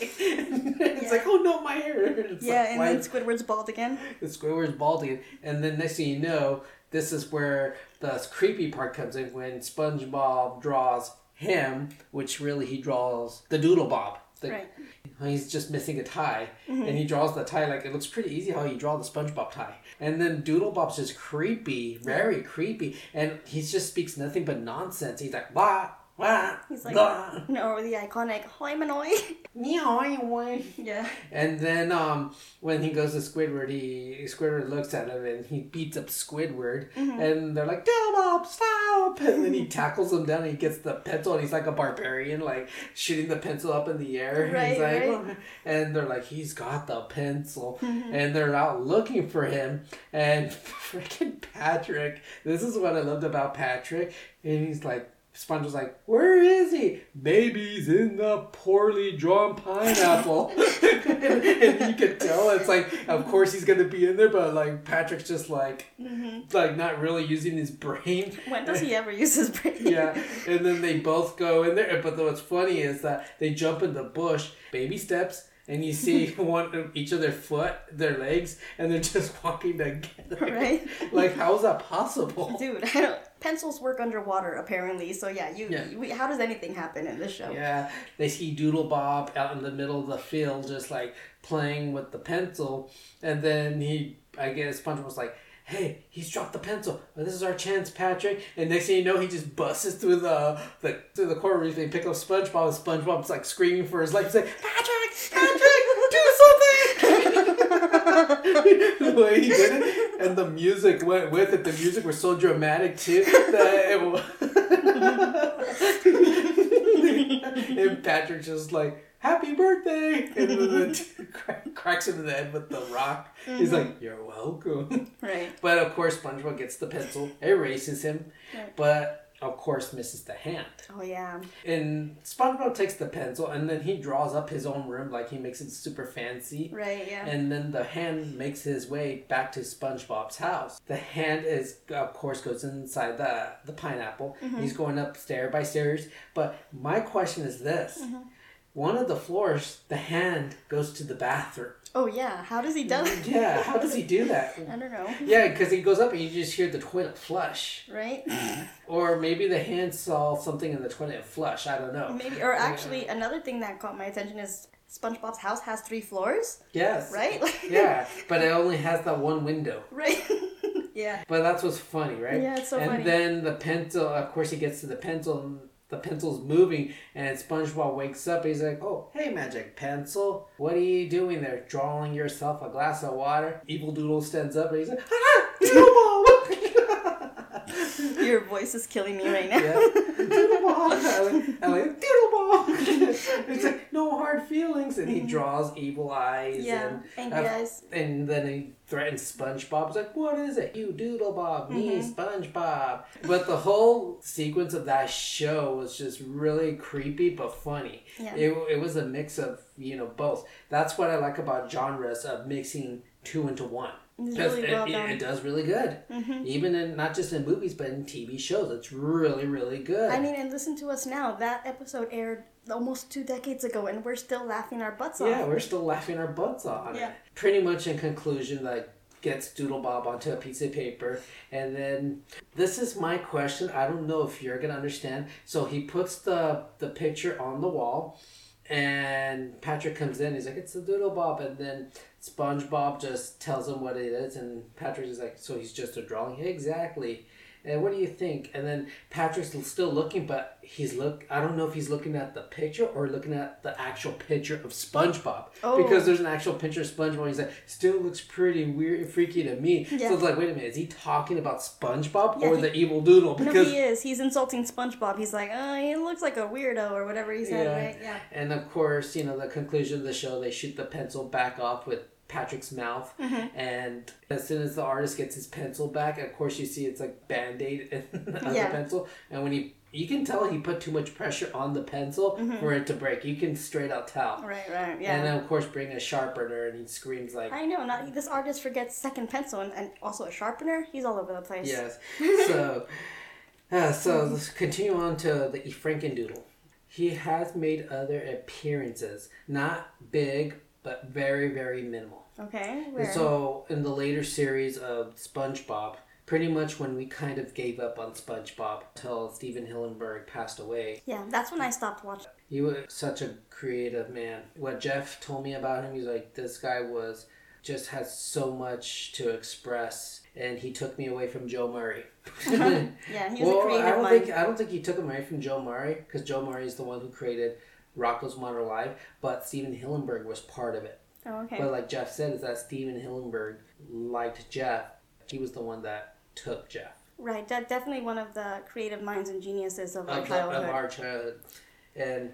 Like, oh no, my hair. It's Yeah, like and flying then Squidward's bald again. the Squidward's bald again. and then next thing you know, this is where the creepy part comes in when SpongeBob draws him, which really he draws the Doodle Bob. The, Right. He's just missing a tie, mm-hmm. and he draws the tie like it looks pretty easy how you draw the SpongeBob tie. And then Doodle Bob's just creepy, very creepy, and he just speaks nothing but nonsense. He's like blah He's like, blah, you know, or the iconic Hoi Manoi. yeah. And then um, when he goes to Squidward, he Squidward looks at him and he beats up Squidward, and they're like, "Doodle Bob, stop!" And then he tackles him down. and he gets the pencil, and he's like a barbarian, like shooting the pencil up in the air. Right, he's like, right. And they're like, "He's got the pencil," and they're out looking for him. And freaking Patrick, this is what I loved about Patrick, and he's like. Sponge was like, "Where is he? Baby's in the poorly drawn pineapple." and you could tell it's like, of course he's gonna be in there, but like Patrick's just like, mm-hmm. like not really using his brain. When does he ever use his brain? Yeah, and then they both go in there. But what's funny is that they jump in the bush, baby steps, and you see one of each of their foot, their legs, and they're just walking together. Right. like, how is that possible? Dude, I don't, pencils work underwater apparently. So yeah, you. Yeah. we- how does anything happen in this show? Yeah, they see Doodle Bob out in the middle of the field, just like playing with the pencil, and then he, I guess, SpongeBob was like, "Hey, he's dropped the pencil. Well, this is our chance, Patrick." And next thing you know, he just busts through the the through the corner. They pick up SpongeBob, and SpongeBob's like screaming for his life. He's like, "Patrick, Patrick, do something!" the way he did it, and the music went with it. The music was so dramatic too that it was. and Patrick just like, "Happy birthday!" And then the crack- cracks him in the head with the rock. He's mm-hmm. like, "You're welcome." Right. But of course, SpongeBob gets the pencil, erases him, Right. but of course misses the hand. Oh yeah. And SpongeBob takes the pencil and then he draws up his own room, like he makes it super fancy. Right. Yeah. And then the hand makes his way back to SpongeBob's house. The hand is, of course, goes inside the the pineapple. Mm-hmm. He's going up stair by stairs. But my question is this: mm-hmm. One of the floors, the hand goes to the bathroom. oh yeah. How does he do it? Yeah, how does he do that? I don't know. Yeah, because he goes up and you just hear the toilet flush, Right. or maybe the hand saw something in the toilet flush. I don't know. Maybe. Or actually, another thing that caught my attention is SpongeBob's house has three floors. Yes. Right. Yeah, but it only has that one window. right. yeah. But that's what's funny, right? Yeah, it's so and funny. then the pencil, of course, he gets to the pencil, and the pencil's moving, and SpongeBob wakes up. He's like, "Oh, hey, magic pencil, what are you doing there? Drawing yourself a glass of water?" Evil Doodle stands up, and he's like, "Ah, Doodle Your voice is killing me right now. yeah, Doodle Bob. I like, Doodle Bob. it's like no hard feelings, and he draws evil eyes. Mm-hmm. Yeah, and, uh, eyes. And then he threatens SpongeBob. He's like, "What is it? You Doodle Bob, me Mm-hmm. SpongeBob." But the whole sequence of that show was just really creepy but funny. Yeah. It, it was a mix of you know both. That's what I like about genres of mixing two into one. It's really it, well done. Mm-hmm. it does really good. Even in not just in movies but in TV shows, it's really really good. I mean, and listen to us now. That episode aired almost two decades ago, and we're still laughing our butts off. yeah, we're still laughing our butts off Yeah. Pretty much in conclusion, like gets Doodle Bob onto a piece of paper, and then this is my question. I don't know if you're gonna understand. So he puts the the picture on the wall, and Patrick comes in. He's like, "It's the Doodle Bob," and then SpongeBob just tells him what it is, and Patrick is like, "So he's just a drawing?" Exactly. And what do you think? And then Patrick's still looking, but he's look. I don't know if he's looking at the picture or looking at the actual picture of SpongeBob Oh. because there's an actual picture of SpongeBob. He's like, still looks pretty weird, and freaky to me. Yeah. So it's like, wait a minute, is he talking about SpongeBob or Yeah, the evil doodle? No, Because he is. He's insulting SpongeBob. He's like, oh, he looks like a weirdo or whatever he said, Yeah. right? Yeah. And of course, you know, the conclusion of the show, they shoot the pencil back off with Patrick's mouth. Mm-hmm. And as soon as the artist gets his pencil back, of course, you see it's like band aid on Yeah. the pencil. And when he, you can tell he put too much pressure on the pencil for it to break. You can straight out tell. Right, right, yeah. And then, of course, bring a sharpener and he screams like, I know. Not this artist forgets second pencil and, and also a sharpener. He's all over the place. Yes. So, uh, so let's continue on to the Frankendoodle. He has made other appearances, not big, but very, very minimal. Okay. And so, in the later series of SpongeBob, pretty much when we kind of gave up on SpongeBob till Stephen Hillenburg passed away, yeah, that's when I stopped watching. he was such a creative man. What Jeff told me about him, he's like, this guy was just has so much to express, and he took me away from Joe Murray. Yeah, he was a well, creative I don't mind. think I don't think he took him away from Joe Murray because Joe Murray is the one who created Rocko's Modern Life, but Stephen Hillenburg was part of it. Oh, okay. But like Jeff said, is that Stephen Hillenburg liked Jeff. He was the one that took Jeff. Right, de- definitely one of the creative minds and geniuses of our of, the, of our childhood. And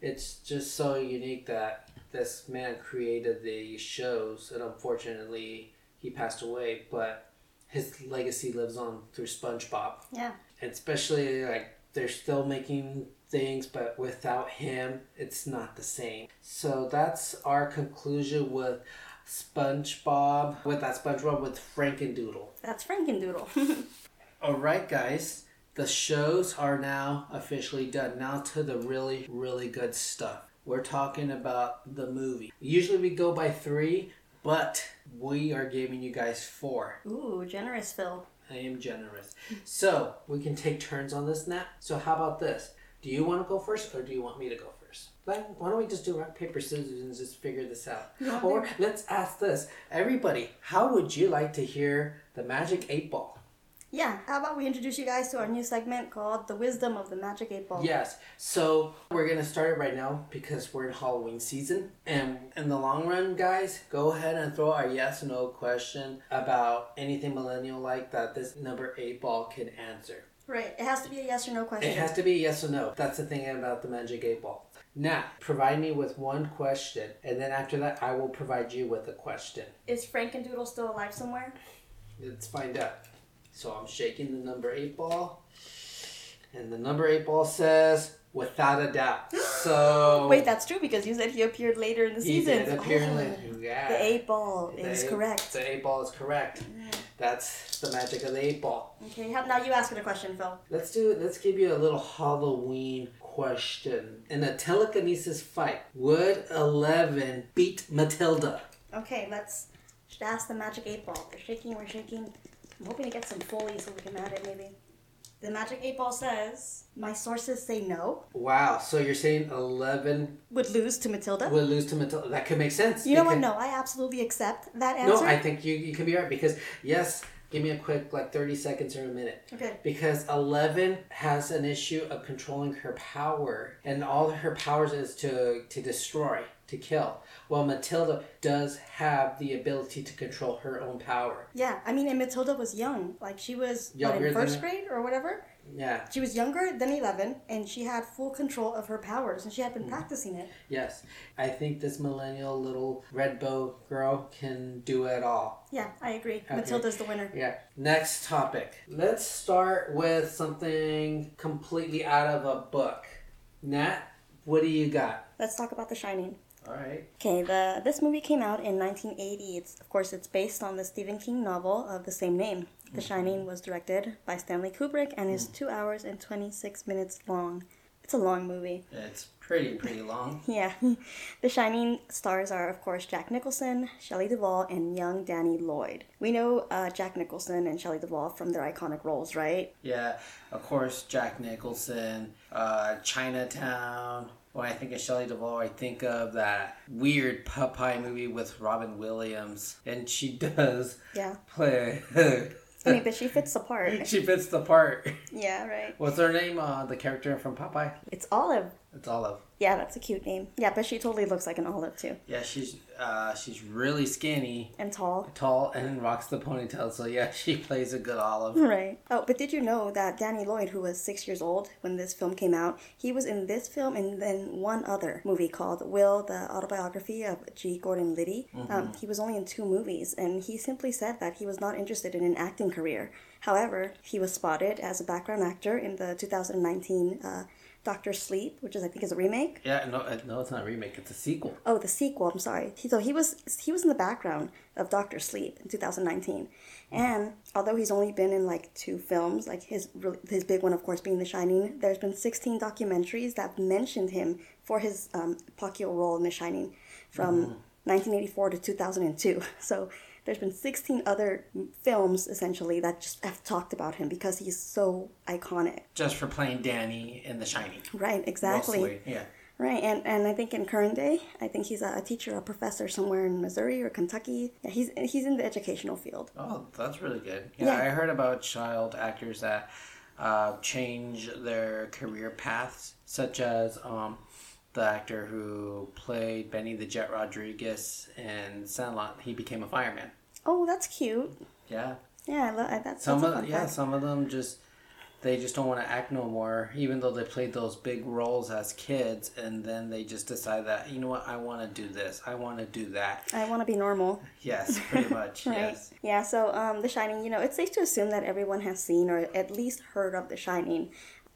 it's just so unique that this man created these shows, and unfortunately, he passed away. But his legacy lives on through SpongeBob, Yeah, and especially like they're still making things, but without him, it's not the same. So that's our conclusion with SpongeBob, with that SpongeBob with Frankendoodle. that's Frankendoodle. All right, guys. The shows are now officially done. Now to the really, really good stuff. We're talking about the movie. Usually we go by three, but we are giving you guys four. Ooh, generous, Phil. I am generous. So we can take turns on this now. So how about this? Do you want to go first or do you want me to go first? Like, why don't we just do rock, paper, scissors and just figure this out? want Or let's ask this. Everybody, how would you like to hear the magic eight ball? Yeah, how about we introduce you guys to our new segment called The Wisdom of the Magic 8 Ball? Yes. So we're gonna start it right now because we're in Halloween season. And in the long run, guys, go ahead and throw our yes no question about anything millennial like that this number eight ball can answer. Right, it has to be a yes or no question. It has to be yes or no. That's the thing about the magic eight ball. Now, provide me with one question, and then after that, I will provide you with a question. Is Frankendoodle still alive somewhere? Let's find out. So I'm shaking the number eight ball, and the number eight ball says without a doubt. So Wait, that's true because you said he appeared later in the season. he season. did appear in Oh, the- yeah. The 8 ball The is eight- correct. The eight ball is correct. That's the magic of the eight ball. Okay, now you ask it a question, Phil. Let's do. Let's give you a little Halloween question. In a telekinesis fight, would Eleven beat Matilda? Okay, let's ask the magic 8 ball. They're shaking, we're shaking. I'm hoping to get some Foley so we can add it maybe. The magic 8 ball says, My sources say no. Wow. So you're saying Eleven Would lose to Matilda. would lose to Matilda? That could make sense. you know what? No, I absolutely accept that answer. No. I think you you could be right because yes. Give me a quick like thirty seconds or a minute. Okay. Because Eleven has an issue of controlling her power, and all her powers is to to destroy, to kill. While Matilda does have the ability to control her own power. Yeah, I mean, and Matilda was young. Like, she was what, in first grade or whatever. Yeah. She was younger than 11, and she had full control of her powers, and she Mm. had been practicing it. Yes. I think this millennial little red bow girl can do it all. Yeah, I agree. Matilda's the winner. Yeah. Next topic. Let's start with something completely out of a book. Nat, what do you got? Let's talk about The Shining. All right. Okay, the this movie came out in 1980. It's of course it's based on the Stephen King novel of the same name. The Shining was directed by Stanley Kubrick and is two hours and 26 minutes long. It's a long movie. It's pretty, pretty long. Yeah. the Shining stars are, of course, Jack Nicholson, Shelley Duvall, and young Danny Lloyd. We know uh, Jack Nicholson and Shelley Duvall from their iconic roles, right? Yeah, of course, Jack Nicholson, uh, Chinatown. When I think of Shelley Duvall, I think of that weird Popeye movie with Robin Williams, and she does Yeah. play. I mean, but she fits the part. she fits the part. Yeah, right. What's her name? Uh, the character from Popeye? It's Olive. It's Olive. Yeah, that's a cute name. Yeah, but she totally looks like an olive too. Yeah, she's uh, she's really skinny, And tall. tall, and rocks the ponytail. So yeah, she plays a good Olive. Right. Oh, but did you know that Danny Lloyd, who was six years old when this film came out, he was in this film and then one other movie called Will, the autobiography of G. Gordon Liddy. Um, he was only in two movies, and he simply said that he was not interested in an acting career. However, he was spotted as a background actor in the 2019 uh, Doctor Sleep, which is I think is a remake. Yeah, no, uh, no, it's not a remake. It's a sequel. Oh, the sequel. I'm sorry. He, so he was he was in the background of Doctor Sleep in 2019, and although he's only been in like two films, like his his big one, of course, being The Shining, there's been 16 documentaries that mentioned him for his um, role in The Shining from 1984 to 2002. So there's been 16 other films essentially that just have talked about him because he's so iconic. Just for playing Danny in The Shining. Right. Exactly. Mostly, yeah. Right, and, and I think in current day, I think he's a, teacher, a professor somewhere in Missouri or Kentucky. Yeah, he's he's in the educational field. Oh, that's really good. Yeah, Yeah. I heard about child actors that uh, change their career paths, such as um, the actor who played Benny the Jet Rodriguez in Sandlot. He became a fireman. Oh, that's cute. Yeah, Yeah, I love that's some of yeah, fact. some of them just they just don't want to act no more, even though they played those big roles as kids, and then they just decide that you know what, I want to do this, I want to do that. I want to be normal. Yes, pretty much. Right. Yes. Yeah. So, um, The Shining. You know, it's safe to assume that everyone has seen or at least heard of The Shining.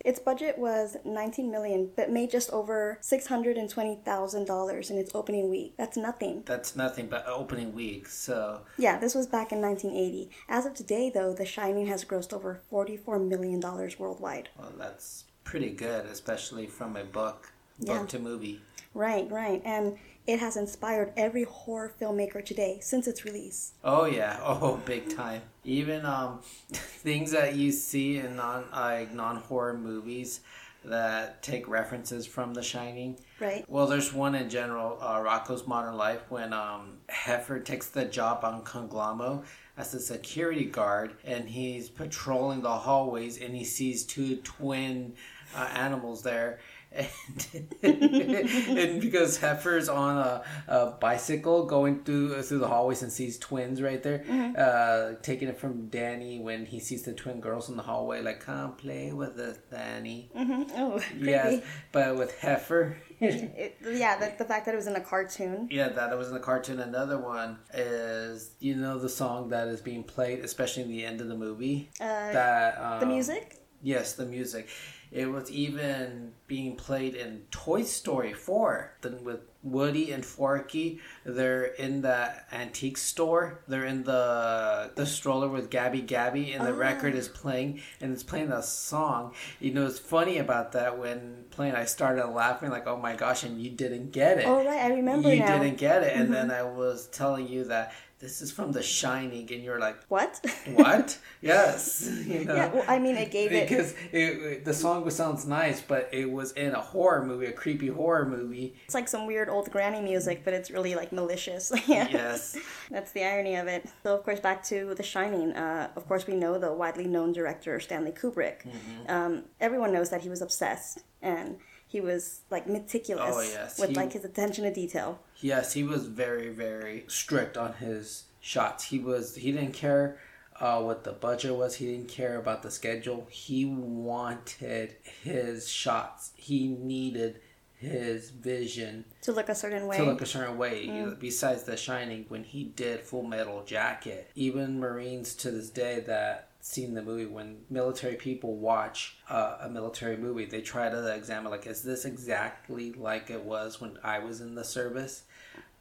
Its budget was 19 million, but made just over 620 thousand dollars in its opening week. That's nothing. That's nothing but opening week. So Yeah, this was back in 1980. As of today, though, The Shining has grossed over 44 million dollars worldwide. Well, that's pretty good, especially from a book, book Yeah. to movie. Right, right. And it has inspired every horror filmmaker today since its release. Oh yeah, oh big time. Even um, things that you see in non like non horror movies that take references from The Shining. Right. Well, there's one in general, uh, Rocko's Modern Life, when um, Heifer takes the job on Conglom-O as a security guard, and he's patrolling the hallways, and he sees two twin uh, animals there. And, and because Heifer's on a, a, bicycle going through through the hallways and sees twins right there, mm-hmm. uh, taking it from Danny when he sees the twin girls in the hallway, like come play with us, Danny. Mm-hmm. Oh, yes, but with Heifer. it, yeah, the, the fact that it was in a cartoon. Yeah, that it was in a cartoon. Another one is you know the song that is being played, especially in the end of the movie. Uh, that um, the music. Yes, the music. It was even being played in Toy Story 4 then with Woody and Forky. They're in the antique store. They're in the the stroller with Gabby Gabby, and the oh. record is playing, and it's playing a song. You know, it's funny about that when playing. I started laughing like, "Oh my gosh!" And you didn't get it. Oh right, I remember. You now. didn't get it, and mm-hmm. then I was telling you that this is from The Shining, and you're like, what? What? yes. You know? Yeah. Well, I mean, it gave because it because the song sounds nice, but it was in a horror movie, a creepy horror movie. It's like some weird old granny music, but it's really like malicious. yes. That's the irony of it. So, of course, back to The Shining. Uh, of course, we know the widely known director Stanley Kubrick. Mm-hmm. Um, everyone knows that he was obsessed and he was like meticulous oh, yes. with he, like his attention to detail. Yes, he was very very strict on his shots. He was he didn't care uh, what the budget was. He didn't care about the schedule. He wanted his shots. He needed his vision to look a certain way. To look a certain way. Mm. Besides The Shining, when he did Full Metal Jacket, even Marines to this day that seen the movie when military people watch uh, a military movie they try to examine like is this exactly like it was when i was in the service?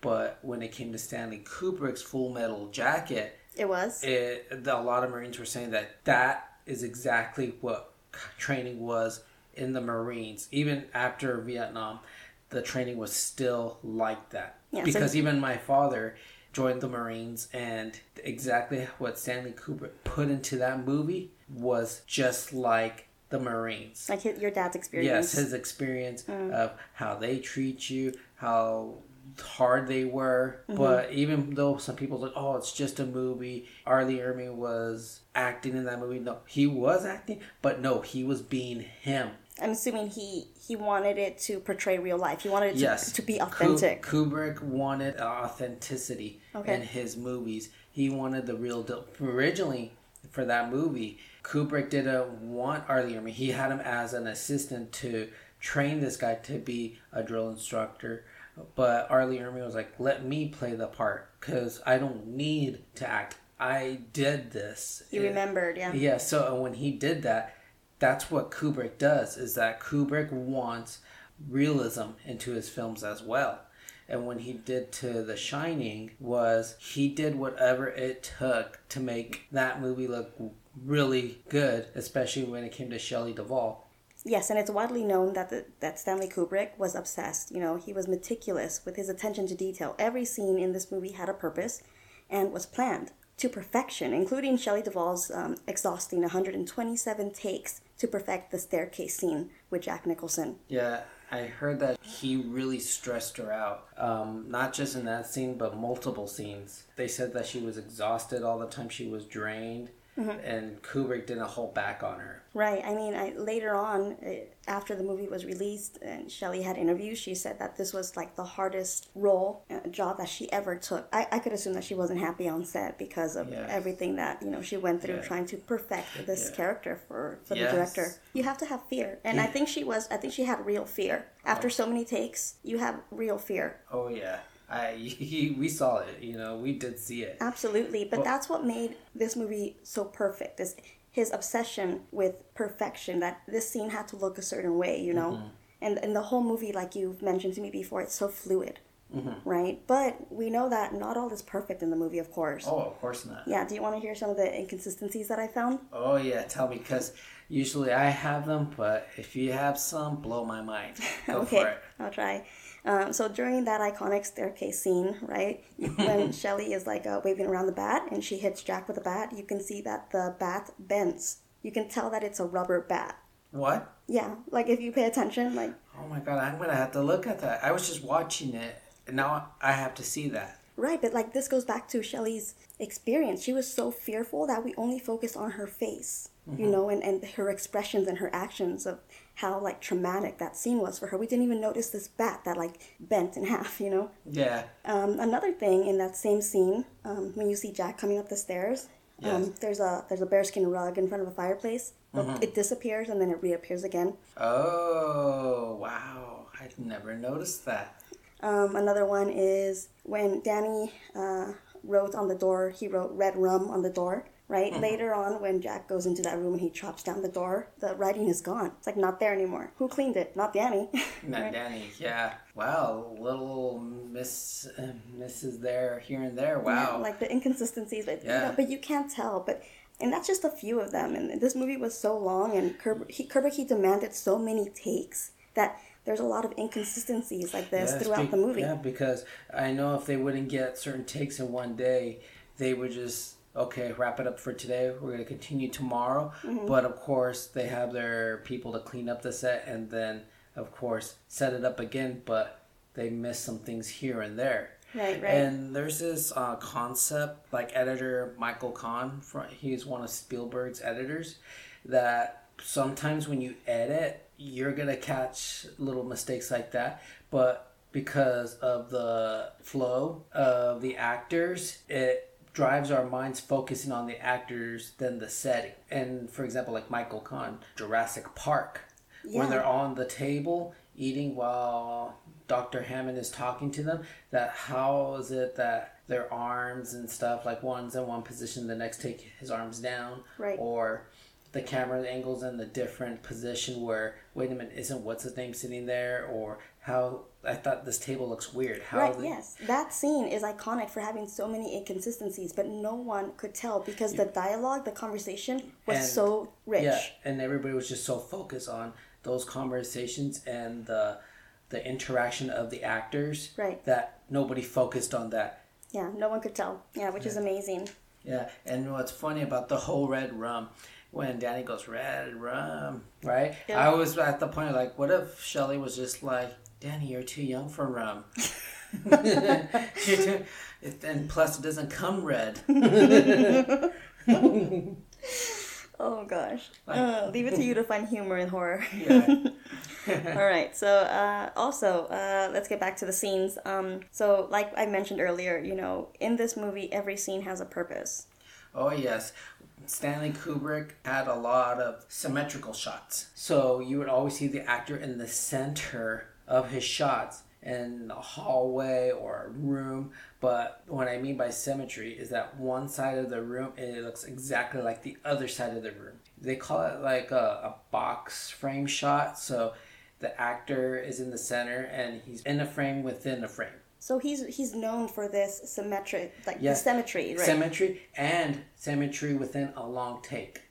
But when it came to stanley kubrick's full metal jacket it was. it, a lot of marines were saying that that is exactly what training was in the marines. Even after vietnam the training was still like that. Yeah, because so- even my father joined the Marines, and exactly what Stanley Kubrick put into that movie was just like the Marines. Like his, your dad's experience. Yes, his experience mm. of how they treat you, how hard they were. Mm-hmm. But even though some people like, oh, it's just a movie, R. Lee Ermey was acting in that movie. No, he was acting, but no, he was being him. I'm assuming he he wanted it to portray real life. He wanted it to, yes. to be authentic. Kubrick wanted authenticity okay. in his movies. He wanted the real deal. Originally, for that movie, Kubrick didn't want R. Lee Ermey. He had him as an assistant to train this guy to be a drill instructor. But R. Lee Ermey was like, "Let me play the part because I don't need to act. I did this." He remembered, yeah. Yeah. So uh, when he did that, that's what Kubrick does is that Kubrick wants realism into his films as well. And when he did to The Shining was he did whatever it took to make that movie look really good, especially when it came to Shelley Duvall. Yes, and it's widely known that the, that Stanley Kubrick was obsessed. You know, he was meticulous with his attention to detail. Every scene in this movie had a purpose and was planned to perfection, including Shelley Duvall's um, exhausting 127 takes to perfect the staircase scene with Jack Nicholson. Yeah, I heard that he really stressed her out. Um, not just in that scene, but multiple scenes. They said that she was exhausted all the time, she was drained, mm-hmm. and Kubrick didn't hold back on her. Right. I mean, I, later on, uh, after the movie was released and Shelley had interviews, she said that this was like the hardest role, uh, job that she ever took. I, I could assume that she wasn't happy on set because of yes. everything that, you know, she went through trying to perfect this yeah. character for, for yes. the director. You have to have fear. And yeah. I think she was, I think she had real fear. After oh. so many takes, you have real fear. Oh, yeah. I he, we saw it, you know, we did see it. Absolutely, but well, that's what made this movie so perfect. Is his obsession with perfection that this scene had to look a certain way, you know? Mm-hmm. And and the whole movie like you've mentioned to me before, it's so fluid. Mm-hmm. Right? But we know that not all is perfect in the movie, of course. Oh, of course not. Yeah, do you want to hear some of the inconsistencies that I found? Oh, yeah, tell me, because usually I have them, but if you have some, blow my mind. Go okay, I'll try. Um, so during that iconic staircase scene, right, when Shelley is like uh, waving around the bat and she hits Jack with a bat, you can see that the bat bends. You can tell that it's a rubber bat. What? Yeah, like if you pay attention, like Oh my god, I'm gonna have to look at that. I was just watching it, and now I have to see that. right, but like this goes back to Shelley's experience. She was so fearful that we only focused on her face, you know, and, and her expressions and her actions of how like traumatic that scene was for her. We didn't even notice this bat that like bent in half, you know. Yeah. Um, another thing in that same scene, um, when you see Jack coming up the stairs, um, Yes. there's a there's a bearskin rug in front of a fireplace. but It disappears and then it reappears again. Oh wow, I never noticed that. Um, another one is when Danny uh, wrote on the door. He wrote "red rum" on the door. Right later on, when Jack goes into that room and he chops down the door, the writing is gone. It's like not there anymore. Who cleaned it? Not Danny. Not Right. Danny. Yeah. Wow, little miss uh, misses there here and there. Wow. Yeah, like the inconsistencies, but Yeah. you know, but you can't tell. But and that's just a few of them. And this movie was so long, and Kerb- he, Kerbaki demanded so many takes that there's a lot of inconsistencies like this Yeah, throughout speak- the movie. Yeah, because I know if they wouldn't get certain takes in one day, they would just okay wrap it up for today. We're gonna continue tomorrow. Mm-hmm. But of course, they have their people to clean up the set and then of course set it up again. But they miss some things here and there. Right, right. And there's this uh, concept, like editor Michael Kahn, he's one of Spielberg's editors, that sometimes when you edit, you're gonna catch little mistakes like that, but because of the flow of the actors, it drives our minds focusing on the actors than the setting. And for example, like Michael Kahn, Jurassic Park, when they're on the table eating while Dr. Hammond is talking to them, that how is it that their arms and stuff, like one's in one position, the next take his arms down, Right. or the camera angles in the different position where wait a minute isn't what's his name sitting there or how I thought this table looks weird how Right, yes. That scene is iconic for having so many inconsistencies, but no one could tell because the dialogue, the conversation was And- so rich. Yeah, and everybody was just so focused on those conversations and the the interaction of the actors Right. that nobody focused on that. Yeah, no one could tell. Yeah, which is amazing. Yeah, and what's funny about the whole red rum, when Danny goes red rum, right? Yeah. I was at the point like, what if Shelley was just like, Danny, you're too young for rum. You're too- it- and plus, it doesn't come red. Oh gosh. Uh, leave it to you to find humor in horror. Yeah. All right. So uh, also, uh, let's get back to the scenes. Um, so like I mentioned earlier, you know, in this movie, every scene has a purpose. Oh yes, Stanley Kubrick had a lot of symmetrical shots. So you would always see the actor in the center of his shots in a hallway or a room. But what I mean by symmetry is that one side of the room it looks exactly like the other side of the room. They call it like a, a box frame shot. So the actor is in the center and he's in a frame within a frame. So he's he's known for this symmetric, like Yes. the symmetry, right? Symmetry and symmetry within a long take.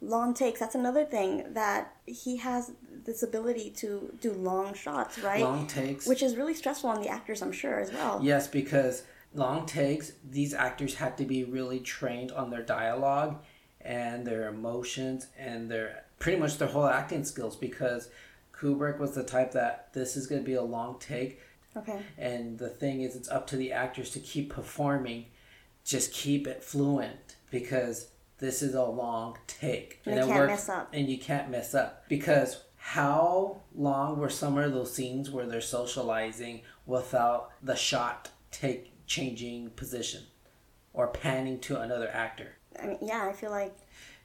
Long takes. That's another thing that he has this ability to do long shots, right? Long takes. Which is really stressful on the actors, I'm sure, as well. Yes, because long takes, these actors have to be really trained on their dialogue and their emotions and their pretty much their whole acting skills because Kubrick was the type that this is going to be a long take Okay. and the thing is it's up to the actors to keep performing just keep it fluent because this is a long take And they it can't works- mess up. and you can't mess up because how long were some of those scenes where they're socializing without the shot take changing position or panning to another actor I mean, yeah, I feel like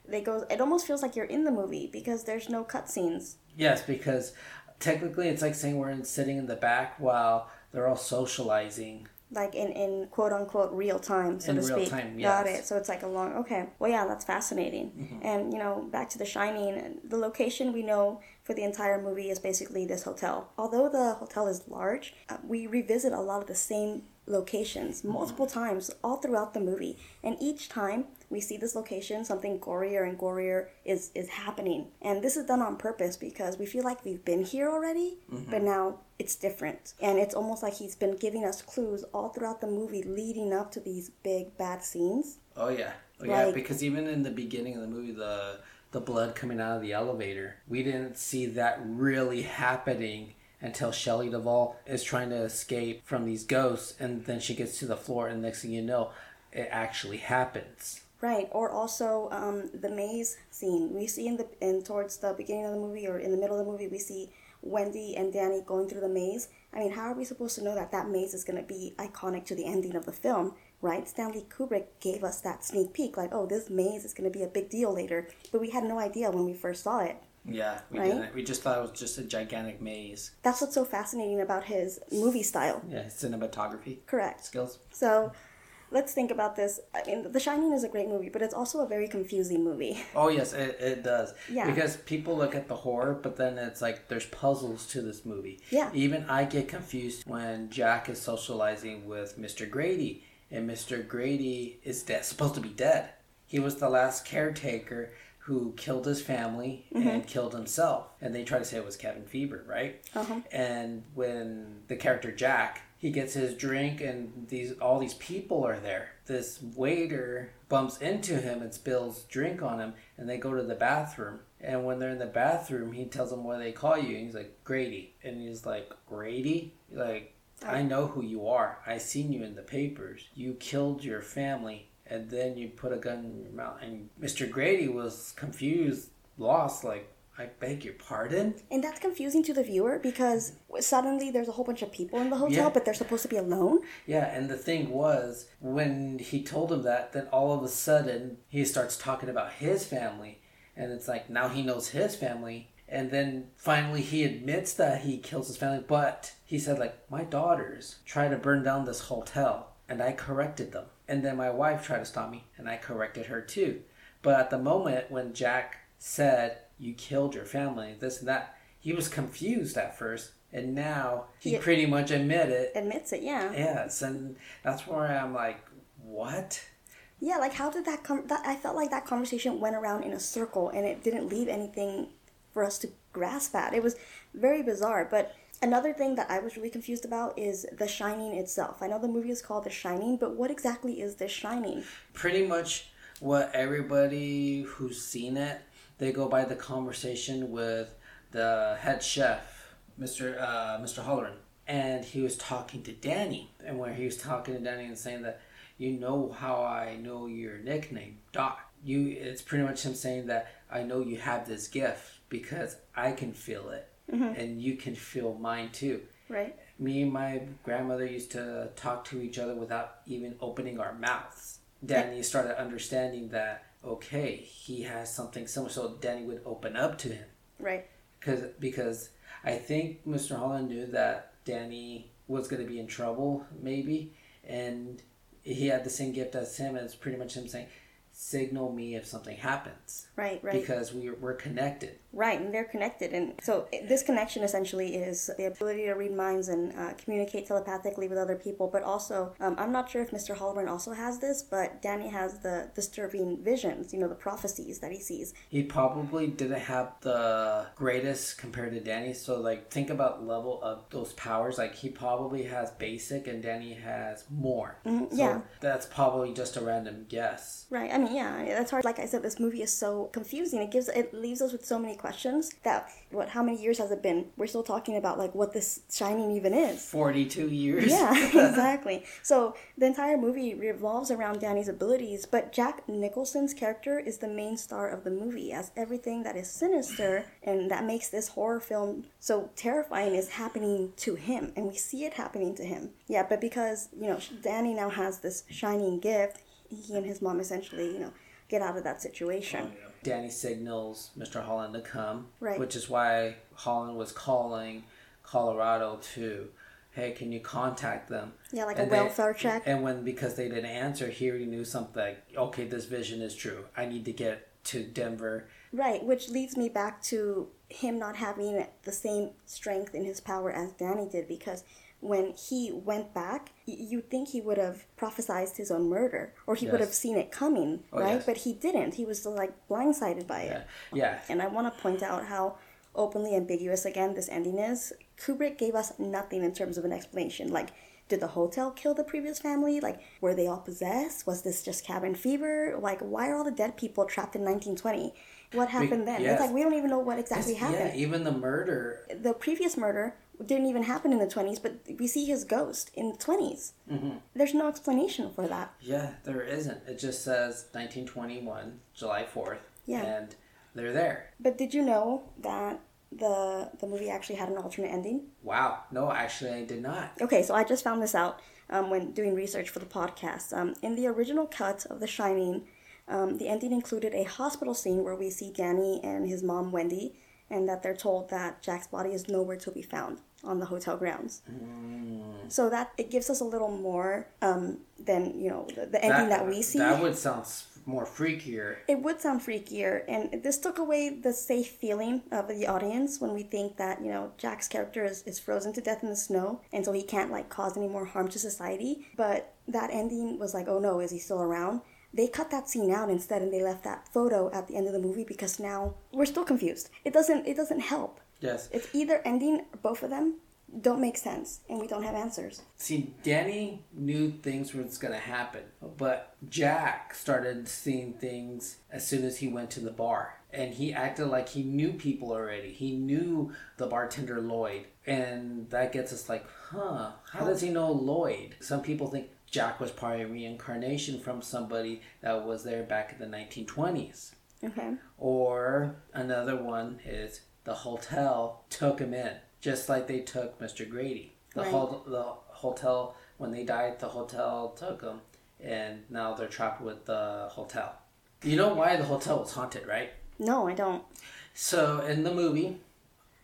they go. It almost feels like you're in the movie because there's no cutscenes. yes because technically it's like saying we're in, sitting in the back while they're all socializing like in, in quote unquote real time, so In to real speak. time, Got it. So it's like a long. Okay. Well, yeah, that's fascinating. Mm-hmm. And you know, back to The Shining, the location we know for the entire movie is basically this hotel. Although the hotel is large, uh, we revisit a lot of the same locations Mm-hmm. multiple times all throughout the movie, and each time we see this location, something gorier and gorier is is happening. And this is done on purpose because we feel like we've been here already, Mm-hmm. but now it's different. And it's almost like he's been giving us clues all throughout the movie leading up to these big bad scenes. Oh yeah, oh, yeah. Like- Because even in the beginning of the movie, the the blood coming out of the elevator, we didn't see that really happening until Shelley Duvall is trying to escape from these ghosts, and then she gets to the floor, and next thing you know, it actually happens. Right, or also um, the maze scene. We see in the in towards the beginning of the movie or in the middle of the movie, we see Wendy and Danny going through the maze. I mean, how are we supposed to know that that maze is going to be iconic to the ending of the film? Right? Stanley Kubrick gave us that sneak peek, like, oh, this maze is going to be a big deal later, but we had no idea when we first saw it. Yeah, we Right? didn't. We just thought it was just a gigantic maze. That's what's so fascinating about his movie style. Yeah, cinematography Correct. skills. So, let's think about this. I mean, The Shining is a great movie, but it's also a very confusing movie. Oh yes, it, it does. Yeah. Because people look at the horror, but then it's like there's puzzles to this movie. Yeah. Even I get confused when Jack is socializing with Mr. Grady, and Mr. Grady is dead, supposed to be dead. He was the last caretaker who killed his family Mm-hmm. and killed himself, and they try to say it was cabin fever, right? Uh-huh. And when the character Jack he gets his drink and these all these people are there. This waiter bumps into him and spills drink on him and they go to the bathroom. And when they're in the bathroom, he tells them what they call you. And he's like, Grady. And he's like, Grady? Like, I know who you are. I seen you in the papers. You killed your family and then you put a gun in your mouth. And Mr. Grady was confused, lost, like, I beg your pardon? And that's confusing to the viewer because suddenly there's a whole bunch of people in the hotel, Yeah. but they're supposed to be alone. Yeah, and the thing was, when he told him that, then all of a sudden he starts talking about his family, and it's like now he knows his family, and then finally he admits that he kills his family, but he said like my daughters tried to burn down this hotel, and I corrected them, and then my wife tried to stop me, and I corrected her too, but at the moment when Jack said you killed your family, this and that, he was confused at first. And now he Yeah. pretty much admitted Admits it, yeah. Yes, and that's where I'm like, what? Yeah, like how did that come? That, I felt like that conversation went around in a circle and it didn't leave anything for us to grasp at. It was very bizarre. But another thing that I was really confused about is The Shining itself. I know the movie is called The Shining, but what exactly is The Shining? Pretty much what everybody who's seen it, they go by the conversation with the head chef, Mr. Uh, Mr. Hallorann, and he was talking to Danny, and where he was talking to Danny and saying that, you know how I know your nickname, Doc. You, it's pretty much him saying that I know you have this gift because I can feel it, Mm-hmm. and you can feel mine too. Right? me and my grandmother used to talk to each other without even opening our mouths. Danny started understanding that okay, he has something similar, so Danny would open up to him Right. because because I think Mr. Holland knew that Danny was going to be in trouble maybe, and he had the same gift as him. And it's pretty much him saying, "Signal me if something happens," Right, right. because we we're connected. Right, and they're connected. And so this connection essentially is the ability to read minds and uh, communicate telepathically with other people. But also, um, I'm not sure if Mr. Hallorann also has this, but Danny has the disturbing visions, you know, the prophecies that he sees. He probably didn't have the greatest compared to Danny. So like think about level of those powers. Like he probably has basic and Danny has more. Mm-hmm, yeah. That's probably just a random guess. Right. I mean, yeah, that's hard. Like I said, this movie is so confusing. It gives it leaves us with so many questions that what? How many years has it been? We're still talking about like what this shining even is. Forty two years. Yeah, exactly. So the entire movie revolves around Danny's abilities, but Jack Nicholson's character is the main star of the movie, as everything that is sinister and that makes this horror film so terrifying is happening to him, and we see it happening to him. Yeah, but because you know Danny now has this shining gift, he and his mom essentially you know get out of that situation. Oh, Danny signals Mr. Holland to come. Right. Which is why Holland was calling Colorado to Hey, can you contact them? Yeah, like a And they- welfare check. And when because they didn't answer, he already knew something. Okay, this vision is true. I need to get to Denver. Right, which leads me back to him not having the same strength in his power as Danny did because when he went back, you'd think he would have prophesized his own murder or he would have seen it coming, oh, right? yes. But he didn't. He was like blindsided by it. Yeah, yeah. And I want to point out how openly ambiguous again this ending is, Kubrick gave us nothing in terms of an explanation. Like, did the hotel kill the previous family? Like, were they all possessed? Was this just cabin fever? Like, why are all the dead people trapped in 1920? What happened then? yes. It's like we don't even know what exactly happened. Yeah, even the murder. The previous murder didn't even happen in the 20s, but we see his ghost in the 20s. Mm-hmm. There's no explanation for that. Yeah, there isn't. It just says 1921, July 4th. Yeah. And they're there. But did you know that the the movie actually had an alternate ending? Wow. No, actually, I did not. Okay, so I just found this out um, when doing research for the podcast. Um, in the original cut of The Shining, um, the ending included a hospital scene where we see Danny and his mom Wendy, and that they're told that Jack's body is nowhere to be found on the hotel grounds. So that it gives us a little more um, than you know the, the ending that, we see. That would sound more freakier. it would sound freakier and this took away the safe feeling of the audience when we think that you know jack's character is, is frozen to death in the snow and so he can't like cause any more harm to society but that ending was like oh no is he still around they cut that scene out instead and they left that photo at the end of the movie because now we're still confused it doesn't it doesn't help Yes. it's either ending both of them don't make sense and we don't have answers See, Danny knew things was going to happen, but Jack started seeing things as soon as he went to the bar. And he acted like he knew people already. He knew the bartender Lloyd. And that gets us like, huh, how does he know Lloyd? Some people think Jack was probably a reincarnation from somebody that was there back in the 1920s. okay Or another one is the hotel took him in, just like they took Mr. Grady. The Right. whole the hotel when they died, the hotel took him, and now they're trapped with the hotel. You know why the hotel was haunted, right? no i don't So in the movie,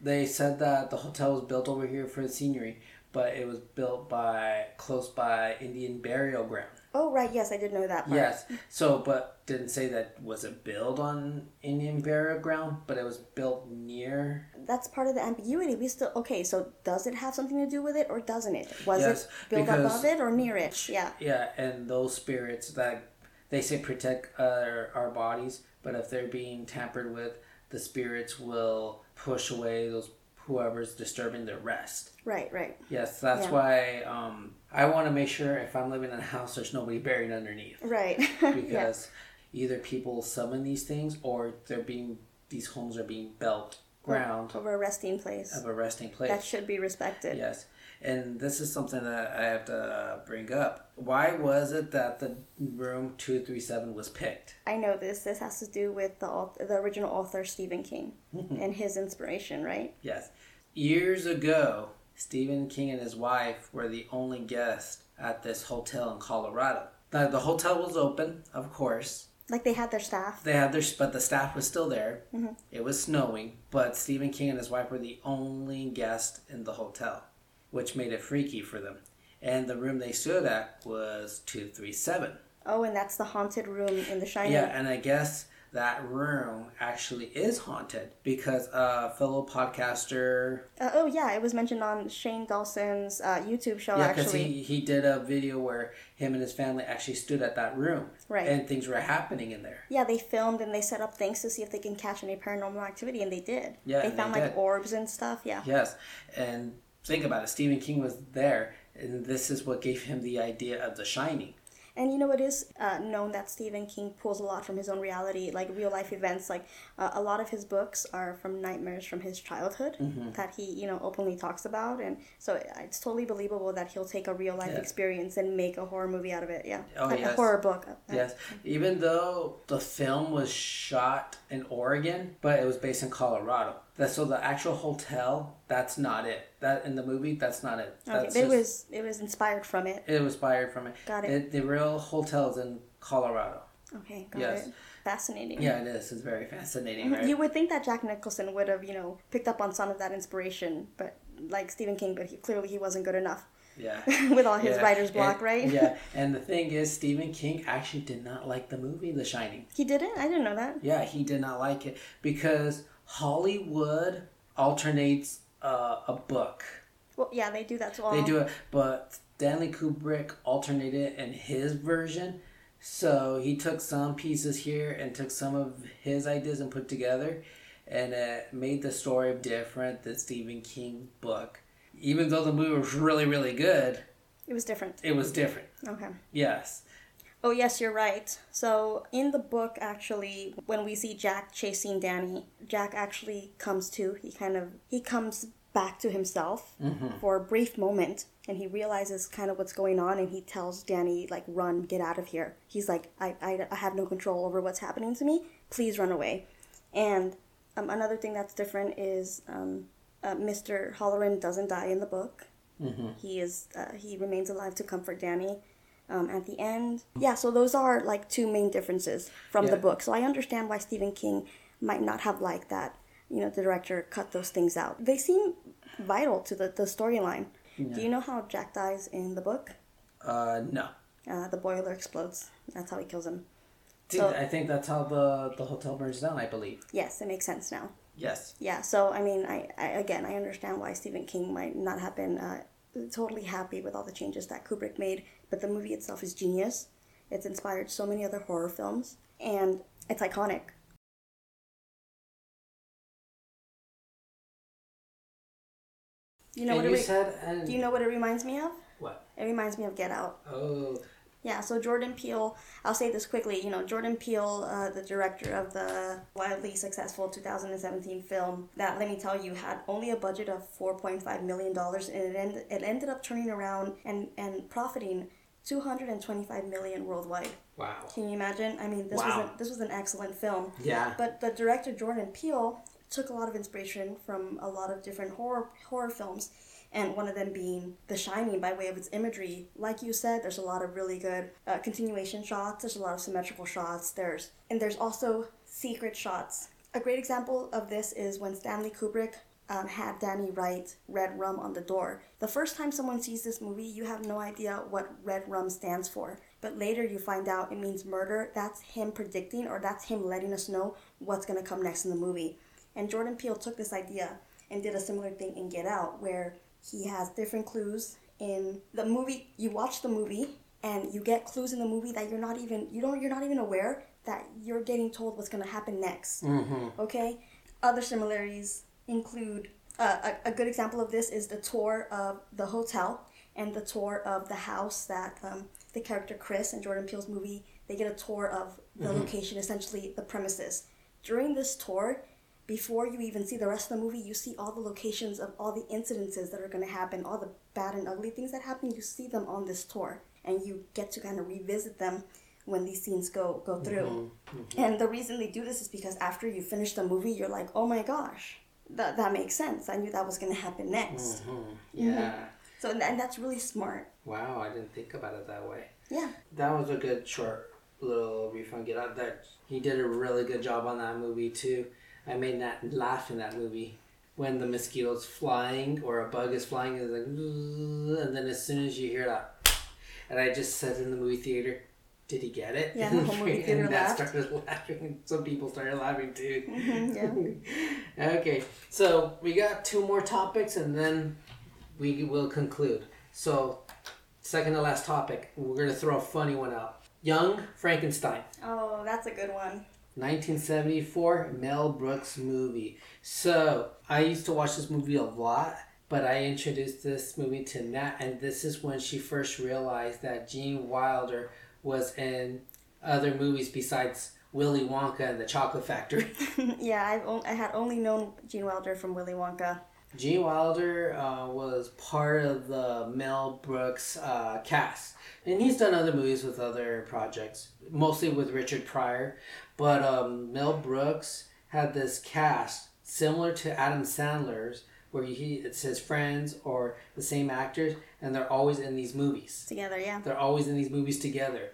they said that the hotel was built over here for the scenery, but it was built by close by Indian burial ground. oh right yes i did know that part. Yes. So, but didn't say that was it built on Indian burial ground, but it was built near. that's part of the ambiguity. We still okay. So does it have something to do with it, or doesn't it? Was Yes, it built because- above it or near it? Yeah. Yeah, and those spirits that they say protect our, our bodies, but if they're being tampered with, the spirits will push away those whoever's disturbing their rest. Right. Right. Yes, that's Yeah. why um, I want to make sure if I'm living in a house, there's nobody buried underneath. Right. yeah. because either people summon these things or they're being these homes are being built ground of a resting place of a resting place. that should be respected. yes, and this is something that I have to bring up. Why was it that the room two three seven was picked? I know this. This has to do with the the original author Stephen King and his inspiration, right? Yes, years ago, Stephen King and his wife were the only guests at this hotel in Colorado. Now, the hotel was open, of course, Like they had their staff. They had their, but the staff was still there. Mm-hmm. It was snowing, but Stephen King and his wife were the only guest in the hotel, which made it freaky for them. And the room they stood at was two three seven. Oh, and that's the haunted room in The Shining. Yeah, and I guess that room actually is haunted because a fellow podcaster, Uh, oh, yeah. It was mentioned on Shane Dawson's uh, YouTube show. yeah, because he he did a video where him and his family actually stood at that room, Right. and things were happening in there. Yeah, they filmed and they set up things to see if they can catch any paranormal activity, and they did. Yeah, they found they like did. orbs and stuff. Yeah, Yes, and think about it. Stephen King was there, and this is what gave him the idea of The Shining. And you know it is uh, known that Stephen King pulls a lot from his own reality, like real life events. Like uh, a lot of his books are from nightmares from his childhood Mm-hmm. that he you know openly talks about, and so it's totally believable that he'll take a real life Yeah. experience and make a horror movie out of it. Yeah, Oh, a, a horror book. Uh, Yes, even though the film was shot in Oregon, but it was based in Colorado. That so the actual hotel, that's not it. That in the movie, that's not it. Okay, That's it just- was it was inspired from it. it was inspired from it. Got it. The, the real hotel's in Colorado. Okay, got Yes. it. Fascinating. Yeah, it is. It's very fascinating, right? You would think that Jack Nicholson would have, you know, picked up on some of that inspiration, but like Stephen King, but he, clearly he wasn't good enough yeah. with all his Yeah, writer's block, and- right? Yeah, and the thing is, Stephen King actually did not like the movie The Shining. He didn't. I didn't know that. Yeah, he did not like it because Hollywood alternates uh, a book. Well, yeah, they do that to all. They do it, but Stanley Kubrick alternated in his version. So he took some pieces here and took some of his ideas and put together. and it made the story different than Stephen King book. Even though the movie was really really good, It was different. it was different. Okay. Yes. Oh, yes, you're right. So, in the book, actually, when we see Jack chasing Danny, Jack actually comes to. He kind of he comes back to himself for a brief moment, and he realizes kind of what's going on, and he tells Danny like, "Run, get out of here." He's like, "I I, I have no control over what's happening to me. Please run away." And um, another thing that's different is um, uh, Mr. Hallorann doesn't die in the book. He is uh, he remains alive to comfort Danny um, at the end. Yeah, so those are like two main differences from the book. So I understand why Stephen King might not have liked that. You know, the director cut those things out. They seem vital to the, the storyline. Do you know how Jack dies in the book? Uh, no. Uh, the boiler explodes. That's how he kills him. Dude, So- I think that's how the the hotel burns down. I believe. Yes, it makes sense now. Yes. Yeah, so I mean, I, I again, I understand why Stephen King might not have been uh, totally happy with all the changes that Kubrick made, but the movie itself is genius. It's inspired so many other horror films, and it's iconic. You know and what it re- said, and Do you know what it reminds me of? what? It reminds me of Get Out. Oh, Yeah, so Jordan Peele, I'll say this quickly. You know, Jordan Peele, uh, the director of the wildly successful 2017 film, that let me tell you had only a budget of 4.5 million dollars, and it ended, it ended up turning around and and profiting 225 million worldwide. wow. Can you imagine? I mean, this was a, this was an excellent film. Yeah. But the director Jordan Peele took a lot of inspiration from a lot of different horror horror films, and one of them being The Shining by way of its imagery. Like you said, there's a lot of really good uh, continuation shots. There's a lot of symmetrical shots. There's and there's also secret shots. A great example of this is when Stanley Kubrick. Um, had Danny write red rum on the door. The first time someone sees this movie, you have no idea what red rum stands for. But later you find out it means murder. That's him predicting, or that's him letting us know what's going to come next in the movie. And Jordan Peele took this idea and did a similar thing in Get Out, where he has different clues in the movie. You watch the movie and you get clues in the movie that you're not even you don't you're not even aware that you're getting told what's going to happen next. Okay. Other similarities include uh, a, a good example of this is the tour of the hotel and the tour of the house that um, the character Chris in Jordan Peele's movie they get a tour of the location, essentially the premises. During this tour, before you even see the rest of the movie, you see all the locations of all the incidences that are going to happen, all the bad and ugly things that happen. You see them on this tour, and you get to kind of revisit them when these scenes go go through. And the reason they do this is because after you finish the movie, you're like, oh my gosh, that that makes sense. I knew that was going to happen next. Mm-hmm. Mm-hmm. Yeah. So and, that's really smart. Wow, I didn't think about it that way. Yeah. That was a good short little refund get out. That he did a really good job on that movie too. I made that laugh in that movie when the mosquito's flying or a bug is flying and, it's like, and then as soon as you hear that, and I just said in the movie theater, "Did he get it?" Yeah, the whole movie theater and Nat laughed. started laughing. and Some people started laughing too. Mm-hmm, yeah. okay, so we got two more topics and then we will conclude. So, second to last topic, we're gonna throw a funny one out. Young Frankenstein, Oh, that's a good one. 1974 Mel Brooks movie. So I used to watch this movie a lot, but I introduced this movie to Nat, and this is when she first realized that Gene Wilder was in other movies besides Willy Wonka and the Chocolate Factory. yeah, I've on- I had only known Gene Wilder from Willy Wonka. Gene Wilder uh, was part of the Mel Brooks uh, cast, and he's done other movies with other projects, mostly with Richard Pryor. But um, Mel Brooks had this cast similar to Adam Sandler's, where he it's his friends or the same actors, and they're always in these movies. Together, yeah. They're always in these movies together.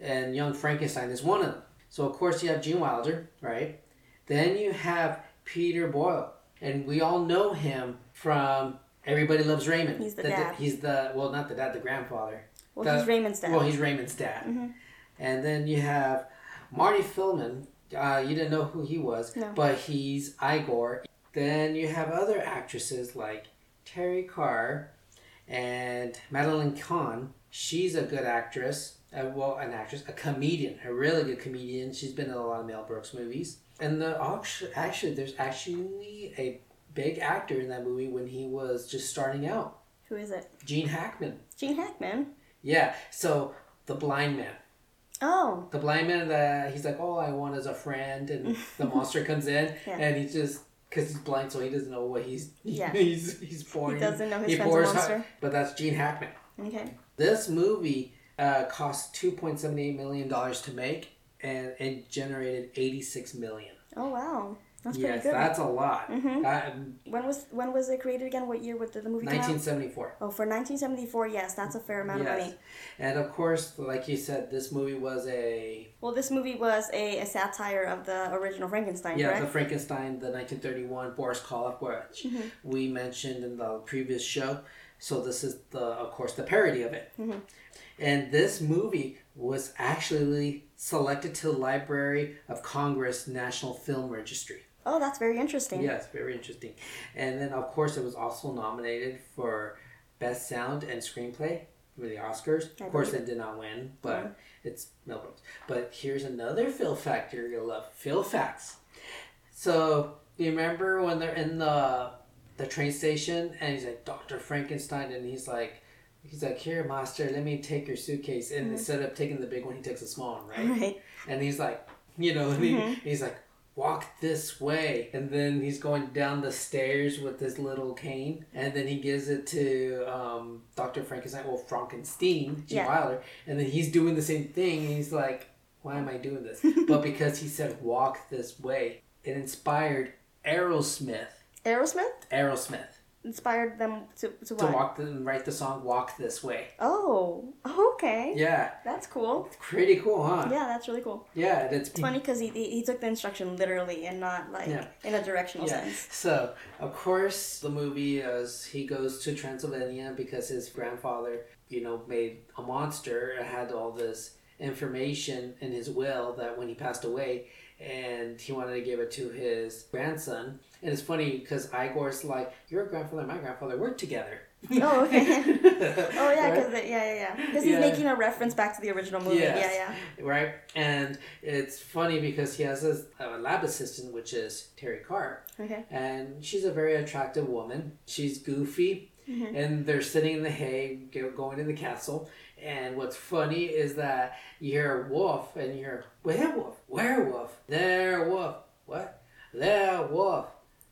And Young Frankenstein is one of them. So, of course, you have Gene Wilder, right? Then you have Peter Boyle. And we all know him from Everybody Loves Raymond. He's the dad. He's the, well, not the dad, the grandfather. Well, The- he's Raymond's dad. Well, he's Raymond's dad. And then you have Marty Feldman. Uh, you didn't know who he was, No. but he's Igor. Then you have other actresses like Teri Garr and Madeline Kahn. She's a good actress. uh, well, an actress, a comedian, a really good comedian. She's been in a lot of Mel Brooks movies. And the actually, there's actually a big actor in that movie when he was just starting out. Who is it? Gene Hackman. Gene Hackman. Yeah. So the blind man. Oh. The blind man that he's like, oh, I want as a friend, and the monster comes in, Yeah. and he just because he's blind, so he doesn't know what he's Yeah. he's he's pouring. He doesn't know his he friend's a pours hot- monster. but that's Gene Hackman. Okay. This movie uh, cost two point seven eight million dollars to make, and it generated eighty six million. Oh wow. That's pretty yes, good. that's a lot. Mhm. That- When was when was it created again? What year? What did the movie come out? 1974. Oh, for 1974, yes, that's a fair amount of Yes. money. And of course, like you said, this movie was a Well, this movie was a, a satire of the original Frankenstein, yeah, the? Frankenstein, the 1931 Boris Karloff, which Mm-hmm. we mentioned in the previous show. So this is the, of course, the parody of it. Mm-hmm. And this movie was actually selected to the Library of Congress National Film Registry. Oh, that's very interesting. Yes, very interesting. And then, of course, it was also nominated for Best Sound and Screenplay for the Oscars. I of course, it did not win, but Yeah. it's Mel Brooks. But here's another Phil factor you'll love. Phil facts. So you remember when they're in the the train station and he's like Doctor Frankenstein and he's like. He's like, here, master, let me take your suitcase. And instead of taking the big one, he takes a small one, right? Right. And he's like, you know, and Mm-hmm. he's like, walk this way. And then he's going down the stairs with this little cane. And then he gives it to um, Dr. Frankenstein, well, Frankenstein, G. Yeah. Wilder. And then he's doing the same thing. And he's like, why am I doing this? but because he said, walk this way, it inspired Aerosmith. Aerosmith Aerosmith inspired them to, to to walk and write the song "Walk This Way." Oh, okay. Yeah, That's cool. pretty cool, huh? Yeah, that's really cool. Yeah, and it's It's funny because he, he, he took the instruction literally and not like Yeah. in a directional Yeah. sense. So, of course, the movie is he goes to Transylvania because his grandfather, you know, made a monster. It had all this information in his will that when he passed away, and he wanted to give it to his grandson. And it's funny because Igor's like, "Your grandfather and my grandfather worked together." Oh, okay. Oh yeah, Right? because yeah, yeah, yeah. Because he's Yeah. making a reference back to the original movie. Yes. Yeah, yeah. right? And it's funny because he has a, uh, lab assistant, which is Teri Garr, Okay. and she's a very attractive woman. She's goofy, Mm-hmm. and they're sitting in the hay, going to the castle. And what's funny is that you hear wolf, and you hear werewolf, werewolf, their wolf, what? Their wolf,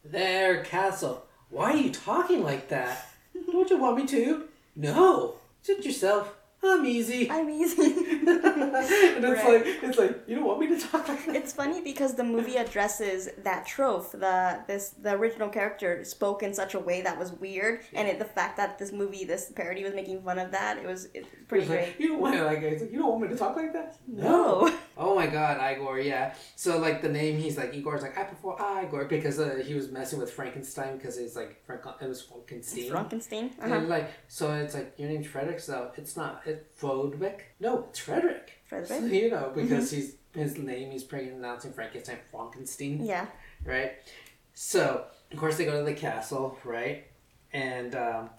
their castle. Why are you talking like that? Don't you want me to? No, sit yourself. I'm easy. I'm easy. and it's Right. like it's like you don't want me to talk like that. It's funny because the movie addresses that trope. The this the original character spoke in such a way that was weird, and it, the fact that this movie, this parody, was making fun of that, it was it's pretty It's like, great. you don't want like it's like, you don't want me to talk like that. No. Oh my God, Igor. Yeah. So like the name, he's like Igor's like I prefer Igor because uh, he was messing with Frankenstein because it's like Frank it was Frankenstein. Frankenstein. And Uh-huh. like so, it's like your name's Frederick. So it's not it's Frodwick. No, it's Frederick. Frederick? So, you know because he's his name. He's pronouncing Frankenstein Frankenstein. Yeah. right? So, of course, they go to the castle, right? And um,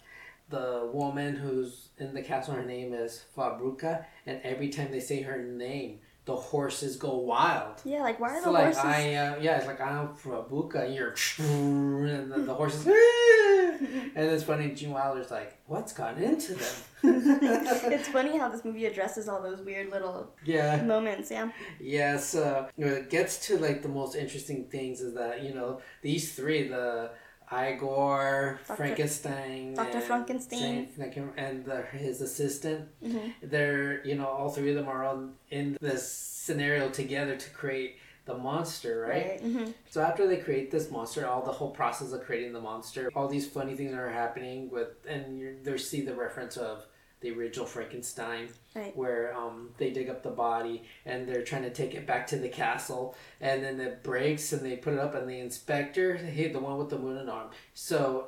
the woman who's in the castle, her name is Fabruca, and every time they say her name, the horses go wild. Yeah. Like why are It's the like horses? I, uh, yeah, it's like I'm Fabuka, and you're, and then the horses, and it's funny. Gene Wilder's like, "What's gone into them?" it's funny how this movie addresses all those weird little yeah, moments. Yeah. Yeah, so you know, it gets to like the most interesting things is that you know these three, the Igor, Dr. Frankenstein, Dr. and Frankenstein. Saint and the, his assistant. Mm-hmm. They're you know all three of them are on in this scenario together to create the monster, right? Right. hmm So after they create this monster, all the whole process of creating the monster, all these funny things are happening with, and you there see the reference of the original Frankenstein, Right. where um, they dig up the body and they're trying to take it back to the castle, and then it breaks and they put it up, and the inspector, hey, the one with the wooden arm. So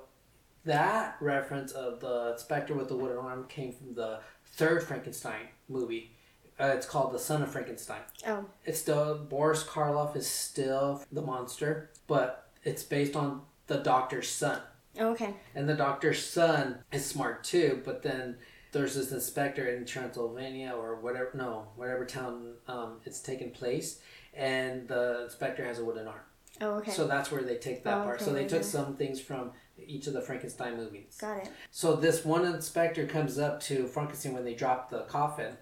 that reference of the inspector with the wooden arm came from the third Frankenstein movie. Uh, it's called The Son of Frankenstein Oh. it's still Boris Karloff is still the monster, but it's based on the doctor's son. Okay. And the doctor's son is smart too, but then there's this inspector in Transylvania or whatever, no, whatever town um, it's taking place, and the inspector has a wooden arm. Oh, okay. So that's where they take that Oh, part. okay, So they took some things from each of the Frankenstein movies. Got it. So this one inspector comes up to Frankenstein when they drop the coffin,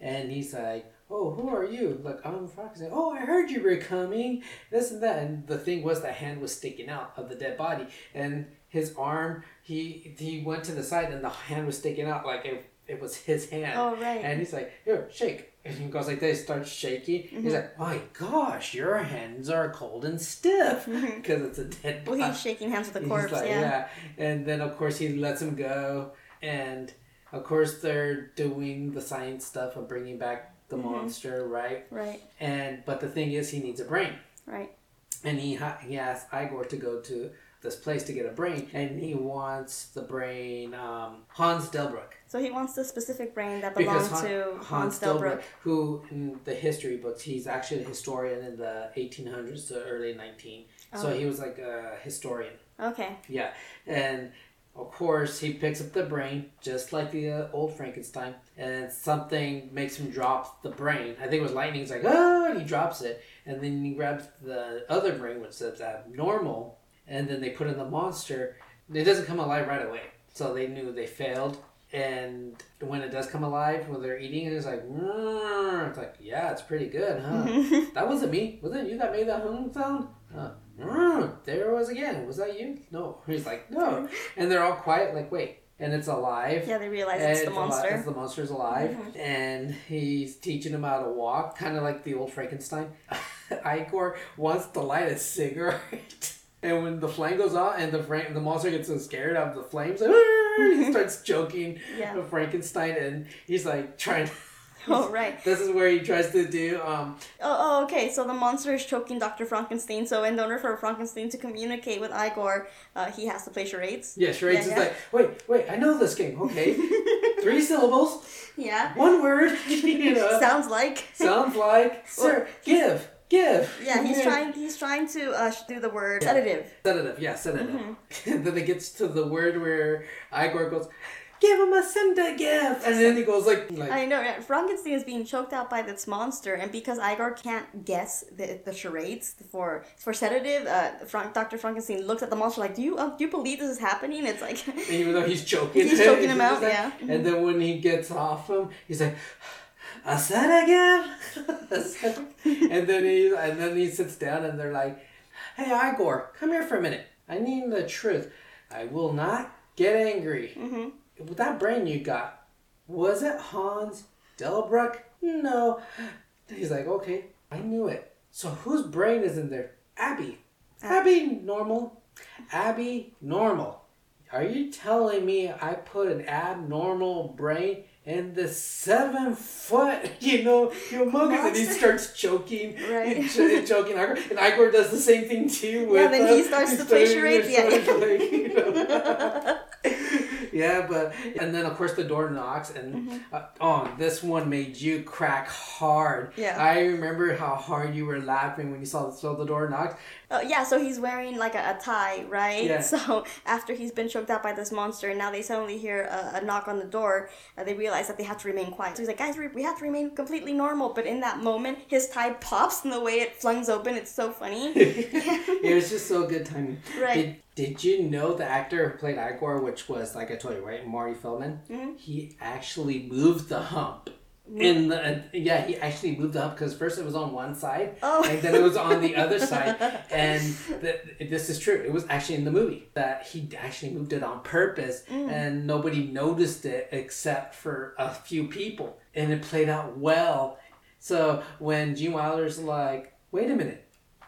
and he's like, "Oh, who are you?" Like, I'm Frankenstein. Oh, I heard you were coming. This and that. And the thing was, the hand was sticking out of the dead body, and his arm. He he went to the side, and the hand was sticking out like it, it was his hand. Oh, right. And he's like, "Here, shake." And he goes like this, starts shaking. Mm-hmm. He's like, "My gosh, your hands are cold and stiff because it's a dead Well, body." he's shaking hands with the corpse. like, yeah. And then of course he lets him go, and of course they're doing the science stuff of bringing back the Mm-hmm. monster, right? Right. And but the thing is, he needs a brain, Right. and he ha- he asks Igor to go to this place to get a brain, and he wants the brain um, Hans Delbruck. So he wants the specific brain that belongs Han- to Hans Delbruck. who in the history books, he's actually a historian in the 1800s to early 19. So Oh. he was like a historian. Okay. Yeah, and of course he picks up the brain just like the uh, old Frankenstein, and something makes him drop the brain. I think it was lightning. He's like, oh, and he drops it, and then he grabs the other brain, which is abnormal, and then they put in the monster. It doesn't come alive right away, so they knew they failed. And when it does come alive, when they're eating it, it's like, it's like, yeah, it's pretty good, huh? that wasn't me. Was it you that made that hum sound? Uh, "Mm." there it was again. Was that you? No. He's like, no. And they're all quiet, like, wait. And it's alive. Yeah, they realize it's the monster. the monster's alive, Mm-hmm. and he's teaching him how to walk, kind of like the old Frankenstein. Igor wants to light a cigarette, and when the flame goes out, and the Frank, the monster gets so scared of the flames, like, he starts choking Yeah. Frankenstein, and he's like trying. Oh, right. This is where he tries to do um, Oh, oh, okay. So the monster is choking Dr. Frankenstein. So in order for Frankenstein to communicate with Igor, uh, he has to play charades. Yeah, charades Yeah, is yeah. like, wait, wait, I know this game. Okay, three syllables, Yeah. one word. you know, Sounds like. sounds like sir, give, give. Yeah, he's trying. He's trying to uh, do the word sedative. Sedative, yeah, sedative. Mm-hmm. and then it gets to the word where Igor goes, give him a sedative, and then he goes like, like I know. Yeah. Frankenstein is being choked out by this monster, and because Igor can't guess the, the charades for for sedative, uh, Frank, Dr. Frankenstein looks at the monster like, "Do you um, do you believe this is happening?" It's like, even though he's choking, He's choking him just out, like- yeah. And then when he gets off him, he's like, a sedative, A sedative." and then he and then he sits down, and they're like, hey Igor, come here for a minute. I need the truth. I will not get angry. Mm-hmm. With that brain you got, was it Hans Delbruck? No. He's like, okay, I knew it. So whose brain is in there? Abby. Abby normal. Abby normal. Are you telling me I put an abnormal brain in the seven foot, you know, humongous, and he starts choking, Right. and ch- choking Igor, and Igor does the same thing too. With, then he uh, starts to play charades, he yeah. like, you know. yeah, but and then of course the door knocks, and uh, oh, this one made you crack hard. Yeah. I remember how hard you were laughing when you saw the, saw the door knocked. Uh, yeah, so he's wearing like a, a tie, right? Yeah. So after he's been choked out by this monster, and now they suddenly hear a, a knock on the door, uh, they realize that they have to remain quiet. So he's like, guys, we, we have to remain completely normal. But in that moment, his tie pops, and the way it flings open, it's so funny. it was just so good timing. Right. Did, did you know the actor who played Igor, which was like I told you, right, Marty Feldman? Mm-hmm. He actually moved the hump. In the uh, yeah, he actually moved the hump because first it was on one side, Oh. and then it was on the other side, and th- this is true. It was actually in the movie that he actually moved it on purpose, Mm. and nobody noticed it except for a few people, and it played out well. So when Gene Wilder's like, "Wait a minute,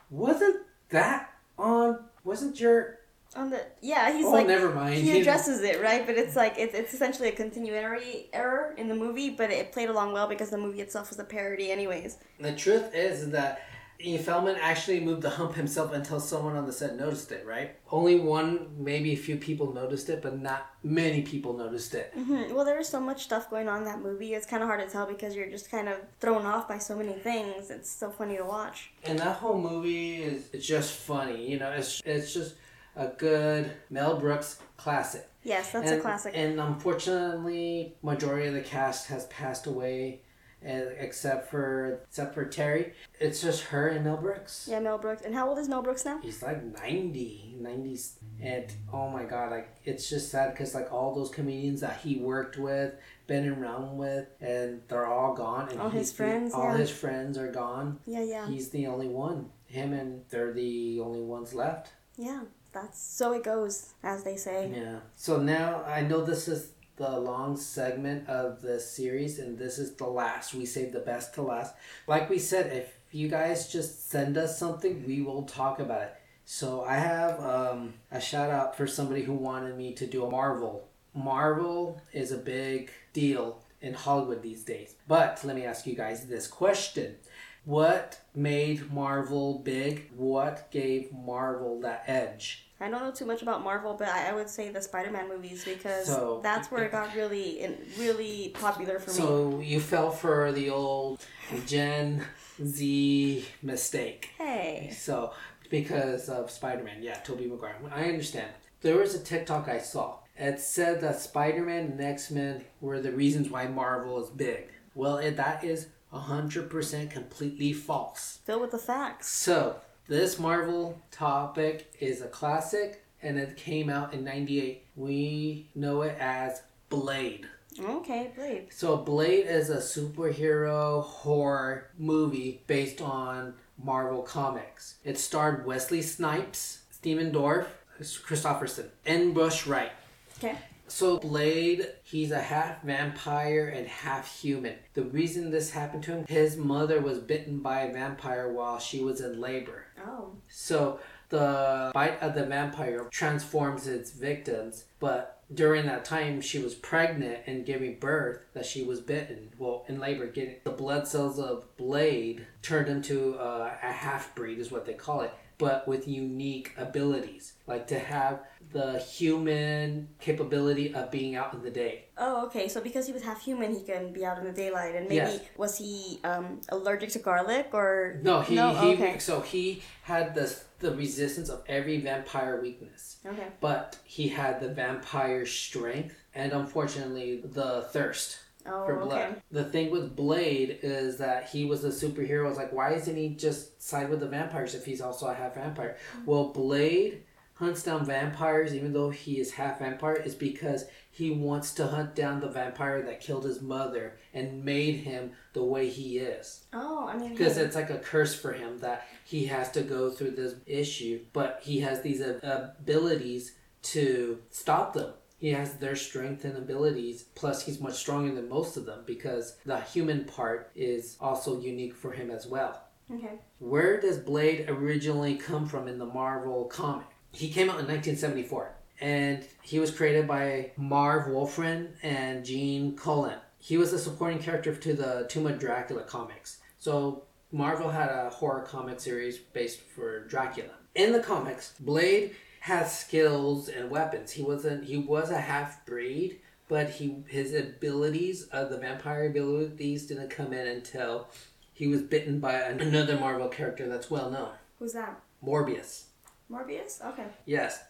wasn't that on? Wasn't your on the yeah, he's Oh, like never mind. He addresses it right, but it's like it's, it's essentially a continuity error in the movie, but it played along well because the movie itself was a parody, anyways. The truth is that Ian Feldman actually moved the hump himself until someone on the set noticed it, right? Only one, maybe a few people noticed it, but not many people noticed it. Hmm, Well, there was so much stuff going on in that movie. It's kind of hard to tell because you're just kind of thrown off by so many things. It's so funny to watch. And that whole movie is it's just funny, you know, it's, it's just a good Mel Brooks classic. Yes, that's and, a classic. And unfortunately, majority of the cast has passed away, and except for except for Terry. It's just her and Mel Brooks. yeah, Mel Brooks. And how old is Mel Brooks now? He's like 90, 90s. And oh my god, like it's just sad because like all those comedians that he worked with, been around with, and they're all gone. And All his friends, all yeah. his friends are gone. Yeah, yeah. He's the only one. Him and they're the only ones left. Yeah, that's so it goes, as they say. Yeah. So now I know this is the long segment of the series, and this is the last. We saved the best to last. Like we said, if you guys just send us something, we will talk about it. So I have um, a shout out for somebody who wanted me to do a Marvel. Marvel is a big deal in Hollywood these days. But let me ask you guys this question. What made Marvel big? What gave Marvel that edge? I don't know too much about Marvel, but I, I would say the Spider-Man movies because So- that's where it got really, in, really popular for me. So you fell for the old Gen Z mistake. Hey, So because of Spider-Man, yeah, Tobey Maguire. I understand. There was a TikTok I saw. It said that Spider-Man and X-Men were the reasons why Marvel is big. Well, it, that is 100% completely false. fill with the facts. So, this Marvel topic is a classic and it came out in 98. We know it as Blade. Okay, Blade. So Blade is a superhero horror movie based on Marvel Comics. It starred Wesley Snipes, Stephen Dorff, Kristofferson, and Bush Wright. Okay. So Blade, he's a half vampire and half human. The reason this happened to him, his mother was bitten by a vampire while she was in labor. Oh. So the bite of the vampire transforms its victims, but during that time she was pregnant and giving birth that she was bitten. Well, in labor, getting the blood cells of Blade turned into uh, a half breed, is what they call it, but with unique abilities, like to have the human capability of being out in the day. Oh, okay. So because he was half human, he can be out in the daylight, and maybe Yes. was he um, allergic to garlic or No, he, No? he Okay. so he had the the resistance of every vampire weakness. Okay. but he had the vampire strength and unfortunately the thirst Oh, for blood. okay. The thing with Blade is that he was a superhero. It's like, why isn't he just side with the vampires if he's also a half vampire? Mm-hmm. Well, Blade hunts down vampires even though he is half vampire is because he wants to hunt down the vampire that killed his mother and made him the way he is Oh, I mean, because it's like a curse for him that he has to go through this issue but he has these abilities to stop them he has their strength and abilities plus he's much stronger than most of them because the human part is also unique for him as well. Okay. where does blade originally come from in the marvel comic? He came out in 1974 and he was created by marv wolfman and gene colan. He was a supporting character to the tomb of dracula comics. So marvel had a horror comic series based for dracula. In the comics blade has skills and weapons he wasn't he was a half breed but he his abilities uh, the vampire abilities didn't come in until he was bitten by another marvel character that's well known Who's that? morbius Morbius. Okay. Yes.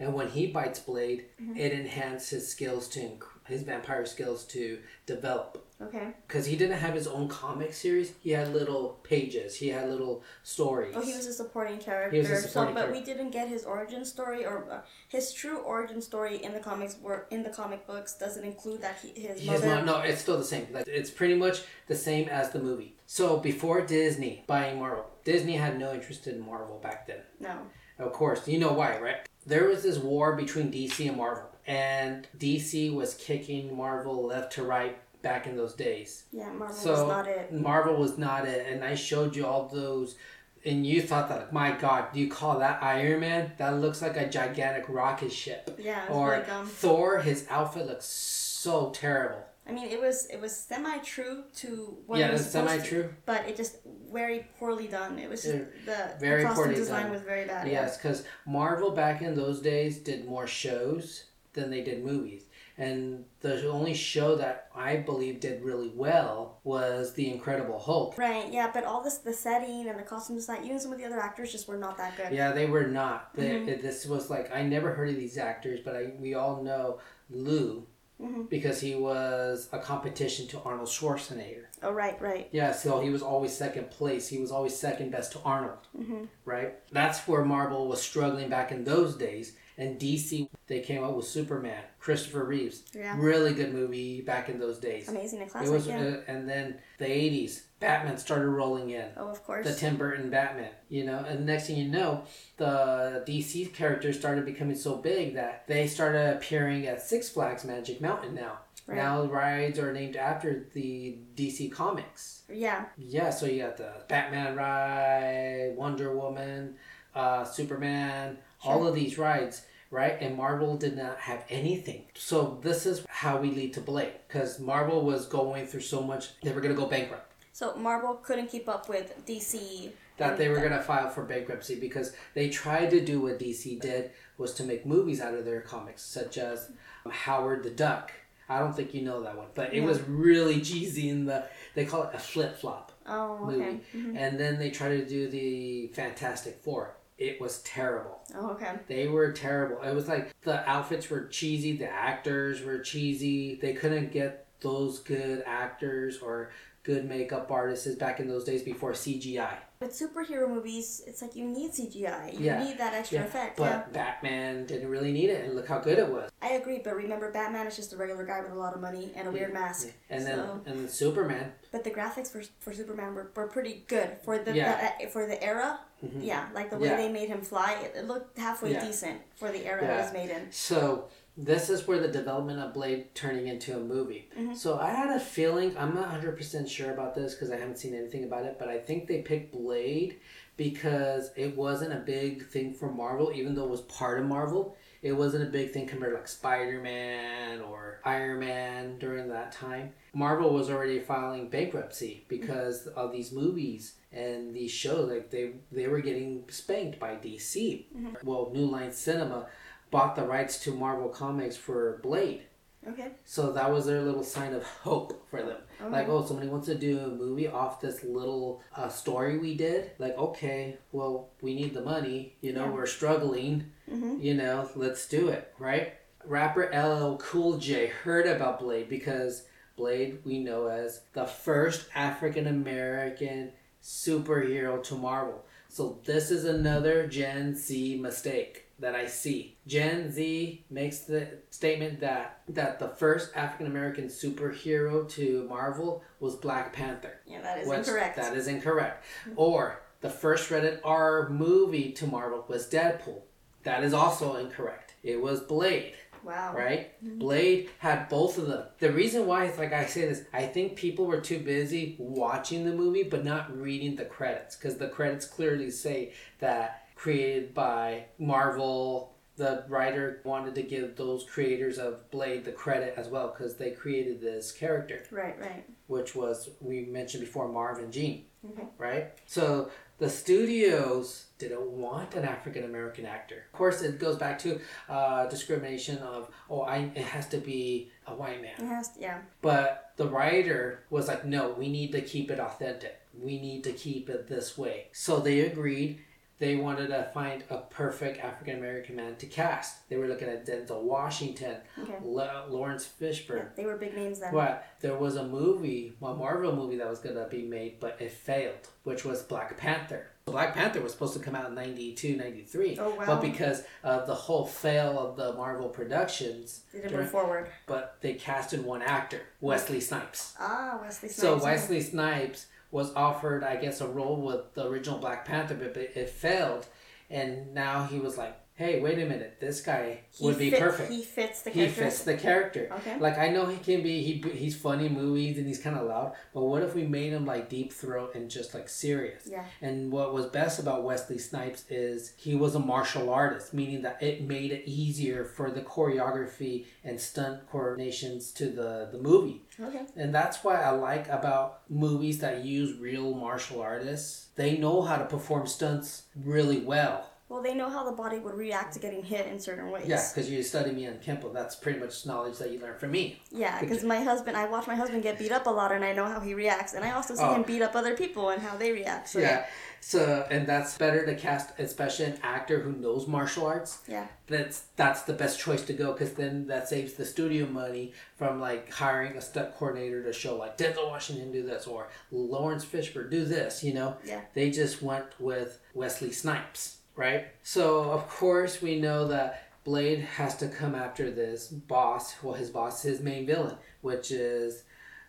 And when he bites Blade, it enhances his skills to his vampire skills to develop. Okay. Because he didn't have his own comic series, he had little pages, he had little stories. Oh, he was a supporting character. He was a supporting so, but we didn't get his origin story or uh, his true origin story in the comics. Were in the comic books doesn't include that he, his His mother. mom, no, it's still the same. It's pretty much the same as the movie. So before Disney buying Marvel, Disney had no interest in Marvel back then. No. Of course, you know why, right? There was this war between DC and Marvel, and DC was kicking Marvel left to right back in those days. Yeah, Marvel So was not it. Marvel was not it, and I showed you all those, and you thought that, my God, do you call that Iron Man? That looks like a gigantic rocket ship. Yeah, Or really dumb. Thor, his outfit looks so terrible. I mean, it was it was semi true to what yeah, it was semi true. but it just very poorly done. It was just the, very the poorly design done. was very bad. Yes, because Marvel back in those days did more shows than they did movies. And the only show that I believe did really well was The Incredible Hulk. Right, yeah, but all this, the setting and the costume design, even some of the other actors just were not that good. Yeah, they were not. They, mm-hmm. it- this was like I never heard of these actors, but I we all know Lou mm-hmm. because he was a competition to Arnold Schwarzenegger. Oh, right, right. Yeah, so he was always second place. He was always second best to Arnold. Mm-hmm. Right? That's where Marvel was struggling back in those days. And DC, they came up with Superman, Christopher Reeves. Yeah. Really good movie back in those days. Amazing and It classic, was, yeah. uh, and then the 80s, Batman started rolling in oh, of course. the Tim Burton Batman, you know, and next thing you know, the DC characters started becoming so big that they started appearing at Six Flags Magic Mountain now. Right. Now rides are named after the DC comics. yeah, Yeah, so you got the Batman ride, Wonder Woman, uh, Superman, all of these rides, right? And Marvel did not have anything. So this is how we lead to Blade, because Marvel was going through so much, they were going to go bankrupt so Marvel couldn't keep up with DC. that they were going to file for bankruptcy because they tried to do what DC did was to make movies out of their comics, such as Howard the Duck. I don't think you know that one, but it was really cheesy in the they call it a flip flop Oh, movie. okay. And then they tried to do the Fantastic Four. It was terrible. Oh, okay. They were terrible. It was like the outfits were cheesy, the actors were cheesy. They couldn't get those good actors or good makeup artists back in those days before CGI. With superhero movies, it's like you need CGI. You Yeah. need that extra Yeah, effect. but yeah. Batman didn't really need it, and look how good it was. I agree, but remember, Batman is just a regular guy with a lot of money and a weird mask. And then and then Superman, But the graphics for, for Superman were, were pretty good for the. Mm-hmm. the- for the era. Yeah, like the way they made him fly, it, it looked halfway decent for the era it was made in. So this is where the development of Blade turning into a movie. Mm-hmm. So I had a feeling I'm not 100% sure about this because I haven't seen anything about it, but I think they picked Blade because it wasn't a big thing for Marvel, even though it was part of Marvel. It wasn't a big thing compared to like Spider Man or Iron Man during that time. Marvel was already filing bankruptcy mm-hmm. because of these movies and these shows. Like they they were getting spanked by DC. Mm-hmm. Well, New Line Cinema bought the rights to Marvel Comics for Blade. Okay. So that was their little sign of hope for them. Like, oh, somebody wants to do a movie off this little uh, story we did. Like, okay, well, we need the money. You know, Yeah. we're struggling. You know, let's do it, right? Rapper LL Cool J heard about Blade because Blade we know as the first African American superhero to Marvel. So this is another Gen Z mistake that I see. Gen Z makes the statement that that the first African American superhero to Marvel was Black Panther. Yeah, that is incorrect. That is incorrect. Or the first rated R movie to Marvel was Deadpool. That is also incorrect. It was Blade wow. right? Mm-hmm. Blade had both of them. The reason why it's like I say this, I think people were too busy watching the movie but not reading the credits because the credits clearly say that created by Marvel. The writer wanted to give those creators of Blade the credit as well because they created this character, Right, right. which was we mentioned before Marv and Gene, Okay. right? So the studios didn't want an African American actor. Of course, it goes back to uh, discrimination of oh, I it has to be a white man. It has, yeah. But the writer was like, no, we need to keep it authentic. We need to keep it this way. So they agreed. They wanted to find a perfect African American man to cast. They were looking at Denzel Washington, Okay. La- Laurence Fishburne. They were big names then. But there was a movie, a Marvel movie that was gonna be made, but it failed, which was Black Panther. Black Panther was supposed to come out in 92, 93. Oh, wow. But because of the whole fail of the Marvel productions, They didn't during- move forward. but they casted one actor, Wesley Snipes. Ah, Wesley Snipes. So. Wesley Snipes was offered, I guess, a role with the original Black Panther, but it failed. And now he was like, hey, wait a minute, this guy He would be fit- perfect He fits the he character. fits the character. Okay. Like I know he can be he he's funny movies and he's kind of loud, but what if we made him like deep throat and just like serious? Yeah. And what was best about Wesley Snipes is he was a martial artist, meaning that it made it easier for the choreography and stunt coordinations to the the movie. Okay. And that's why I like about movies that use real martial artists. They know how to perform stunts really well. Well, they know how the body would react to getting hit in certain ways. Yeah, because you study me on Kempo. That's pretty much knowledge that you learn from me. Yeah, because my husband, I watch my husband get beat up a lot, and I know how he reacts, and I also see Oh. him beat up other people and how they react. So, Yeah. So, and that's better to cast, especially an actor who knows martial arts. yeah, That's that's the best choice to go because then that saves the studio money from like hiring a stunt coordinator to show like Denzel Washington do this or Laurence Fishburne do this. You know. Yeah. They just went with Wesley Snipes, right? So of course we know that Blade has to come after this boss. Well, his boss, his main villain, which is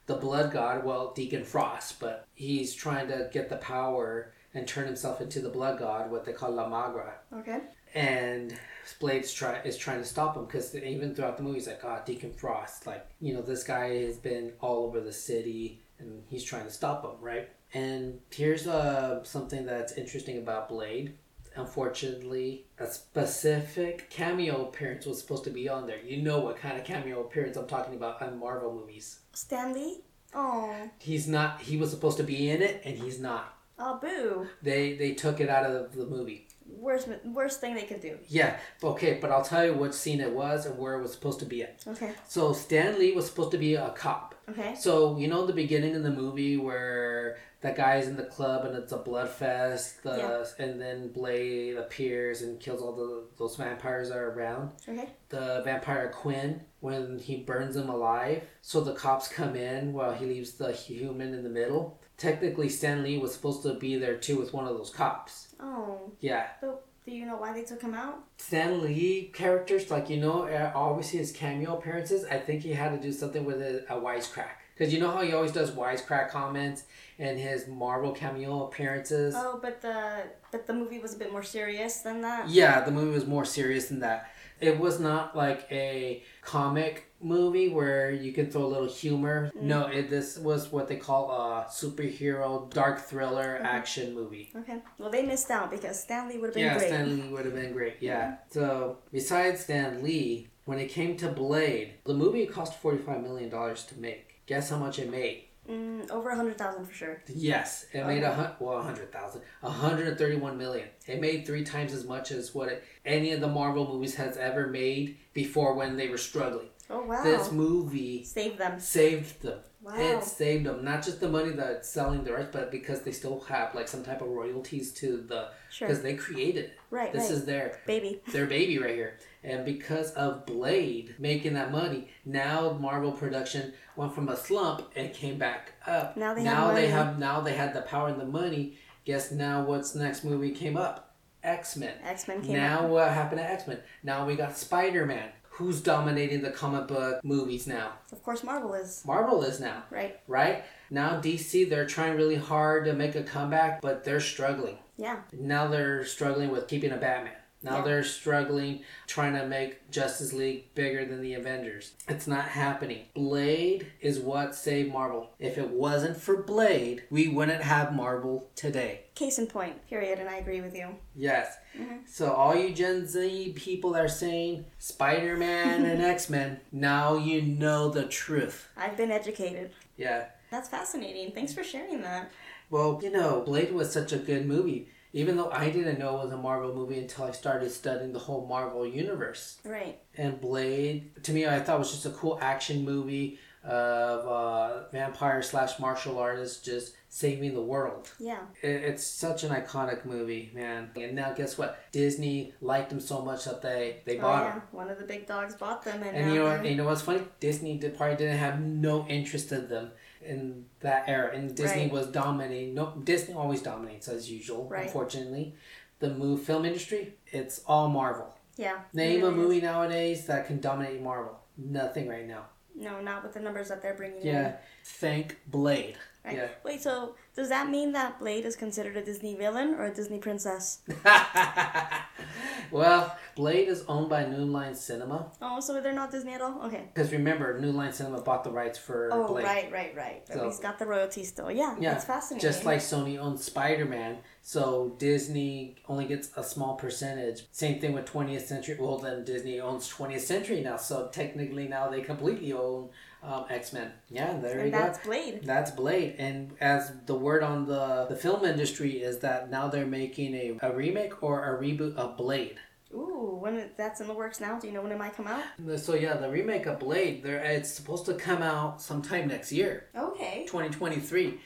the Blood God. Well, Deacon Frost, but he's trying to get the power and turn himself into the Blood God, what they call La Magra okay. and Blade's try is trying to stop him because even throughout the movie, he's like, "Oh, Deacon Frost, like you know, this guy has been all over the city, and he's trying to stop him, right?" And here's uh, something that's interesting about Blade. Unfortunately, a specific cameo appearance was supposed to be on there. You know what kind of cameo appearance I'm talking about on Marvel movies. Stan Lee. Oh, He's not. He was supposed to be in it, and he's not. oh, boo. They they took it out of the movie. Worst, worst thing they could do. Yeah, okay, but I'll tell you what scene it was and where it was supposed to be at. Okay. So Stan Lee was supposed to be a cop. Okay. So you know the beginning of the movie where that guy's in the club and it's a blood fest, the, Yeah. and then Blade appears and kills all the those vampires that are around. Okay. The vampire Quinn when he burns them alive. So the cops come in while he leaves the human in the middle. Technically, Stan Lee was supposed to be there too with one of those cops. Oh, Yeah, but do you know why they took him out? Stan Lee characters, like you know, uh, obviously his cameo appearances. I think he had to do something with a, a wisecrack because you know how he always does wisecrack comments in his Marvel cameo appearances. Oh, but the but the movie was a bit more serious than that. Yeah, the movie was more serious than that. It was not like a comic movie where you can throw a little humor. Mm-hmm. No, it, this was what they call a superhero dark thriller mm-hmm. action movie. Okay. Well, they missed out because Stan Lee would have been Yeah, great. Stan Lee would have been great. Yeah. Mm-hmm. So besides Stan Lee, when it came to Blade, the movie cost forty five million dollars to make. Guess how much it made? Mm, over a hundred thousand for sure. Yes, it made a hun- well a hundred thousand, a hundred and thirty one million. It made three times as much as what it, any of the Marvel movies has ever made before when they were struggling. Oh wow. This movie saved them. saved them. Wow. It saved them. Not just the money that's selling the rights, but because they still have like some type of royalties to the Sure. because they created it. Right. This right. is their Baby. their baby right here. And because of Blade making that money, now Marvel production went from a slump and came back up. Now they have now they have now they had the power and the money. Guess now what's next movie came up? X Men. X Men came Now out. what happened to X Men? Now we got Spider Man. Who's dominating the comic book movies now? Of course, Marvel is Marvel is now, right. right? Now DC they're trying really hard to make a comeback, but they're struggling. Yeah. Now they're struggling with keeping a Batman. Now Yeah. they're struggling trying to make Justice League bigger than the Avengers. It's not happening. Blade is what saved Marvel. If it wasn't for Blade, we wouldn't have Marvel today. Case in point. Period. And I agree with you. Yes. Mm-hmm. So all you Gen Z people that are saying Spider-Man and X-Men, now you know the truth. I've been educated. Yeah. That's fascinating. Thanks for sharing that. Well, you know, Blade was such a good movie. Even though I didn't know it was a Marvel movie until I started studying the whole Marvel universe. Right. And Blade, to me, I thought was just a cool action movie of uh, vampire slash martial artist just saving the world. Yeah. It, it's such an iconic movie, man. And now, guess what? Disney liked them so much that they they Oh, bought yeah. them. One of the big dogs bought them, and, And you know, what, you know what's funny? Disney did, probably didn't have no interest in them in that era, and Disney Right. was dominating. No, Disney always dominates as usual. Right. Unfortunately, the move film industry, it's all Marvel. yeah. Name a is. movie nowadays that can dominate Marvel. Nothing right now. No, not with the numbers that they're bringing in. Yeah, in. thank Blade. Right. Yeah. Wait, so does that mean that Blade is considered a Disney villain or a Disney princess? well, Blade is owned by New Line Cinema. Oh, so they're not Disney at all? Okay. Because remember, New Line Cinema bought the rights for Oh, Blade. right, right, right. But So- he's got the royalty still. Yeah, Yeah, that's fascinating. Just like Sony owns Spider Man, so Disney only gets a small percentage. Same thing with 20th Century. Well, then Disney owns 20th Century now, so technically now they completely own um, X Men. Yeah, there And you that's go. Blade. That's Blade, and as the word on the the film industry is that now they're making a, a remake or a reboot of Blade. Ooh, when that's in the works now. Do you know when it might come out? So yeah, the remake of Blade, there it's supposed to come out sometime next year, Okay. 2023.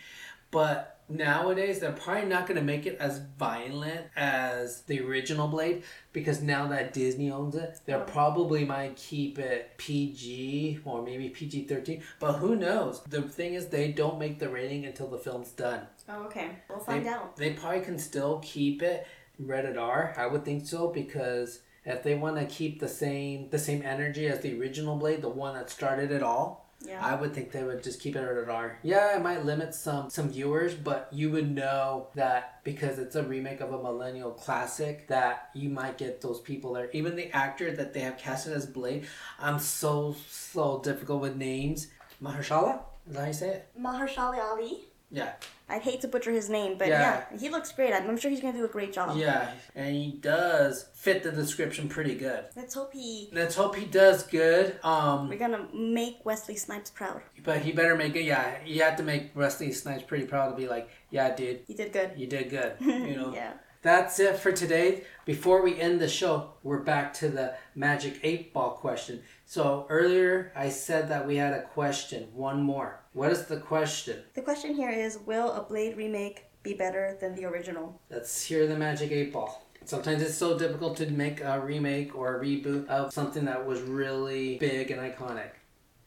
But nowadays they're probably not going to make it as violent as the original Blade because now that Disney owns it, they probably might keep it PG or maybe PG-13. But who knows? The thing is they don't make the rating until the film's done. Oh, okay. We'll find they, out. They probably can still keep it rated R. I would think so because if they want to keep the same the same energy as the original Blade, the one that started it all, Yeah. I would think they would just keep it rated R. Yeah, it might limit some some viewers, but you would know that because it's a remake of a millennial classic that you might get those people there. Even the actor that they have casted as Blade, I'm so so difficult with names. Mahershala, is that how you say it? Mahershala Ali. Yeah. I'd hate to butcher his name, but Yeah. yeah, he looks great. I'm I'm sure he's gonna do a great job. Yeah, and he does fit the description pretty good. Let's hope he. Let's hope he does good. Um, We're gonna make Wesley Snipes proud. but he better make it. Yeah, you have to make Wesley Snipes pretty proud to be like, yeah, dude, you did good. you did good. You know. Yeah. That's it for today. Before we end the show, we're back to the magic eight ball question. So earlier I said that we had a question. One more. What is the question? The question here is: Will a Blade remake be better than the original? Let's hear the magic eight ball. Sometimes it's so difficult to make a remake or a reboot of something that was really big and iconic.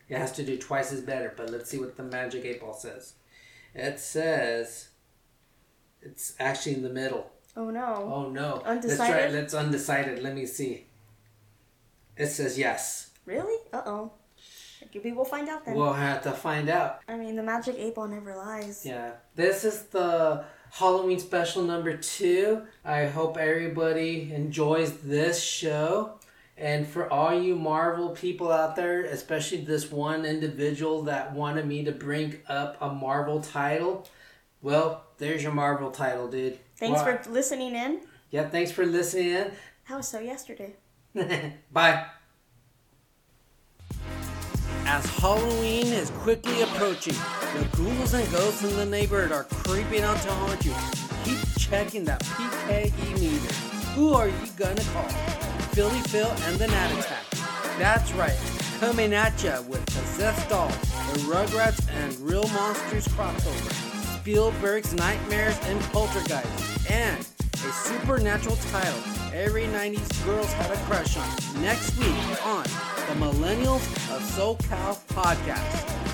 It has to do twice as better, but let's see what the magic eight ball says. It says it's actually in the middle. Oh no. Oh no. Undecided? Let's try let's undecided. Let me see. It says yes. Really? Uh oh. We will find out then. We'll have to find out. I mean, the magic eight ball never lies. Yeah. This is the Halloween special number two. I hope everybody enjoys this show. And for all you Marvel people out there, especially this one individual that wanted me to bring up a Marvel title, well, there's your Marvel title, dude. Thanks Well, for listening in. Yeah, thanks for listening That was so yesterday. Bye. As Halloween is quickly approaching, the ghouls and ghosts in the neighborhood are creeping out to haunt you. Keep checking that PKE meter. Who are you gonna call? Philly Phil and the Nat Attack. That's right, coming at ya with Possessed Dolls, the Rugrats and Real Monsters crossover, Spielberg's Nightmares and Poltergeist, and a supernatural title every 90s girls had a crush on. Next week on the Millennials of SoCal podcast.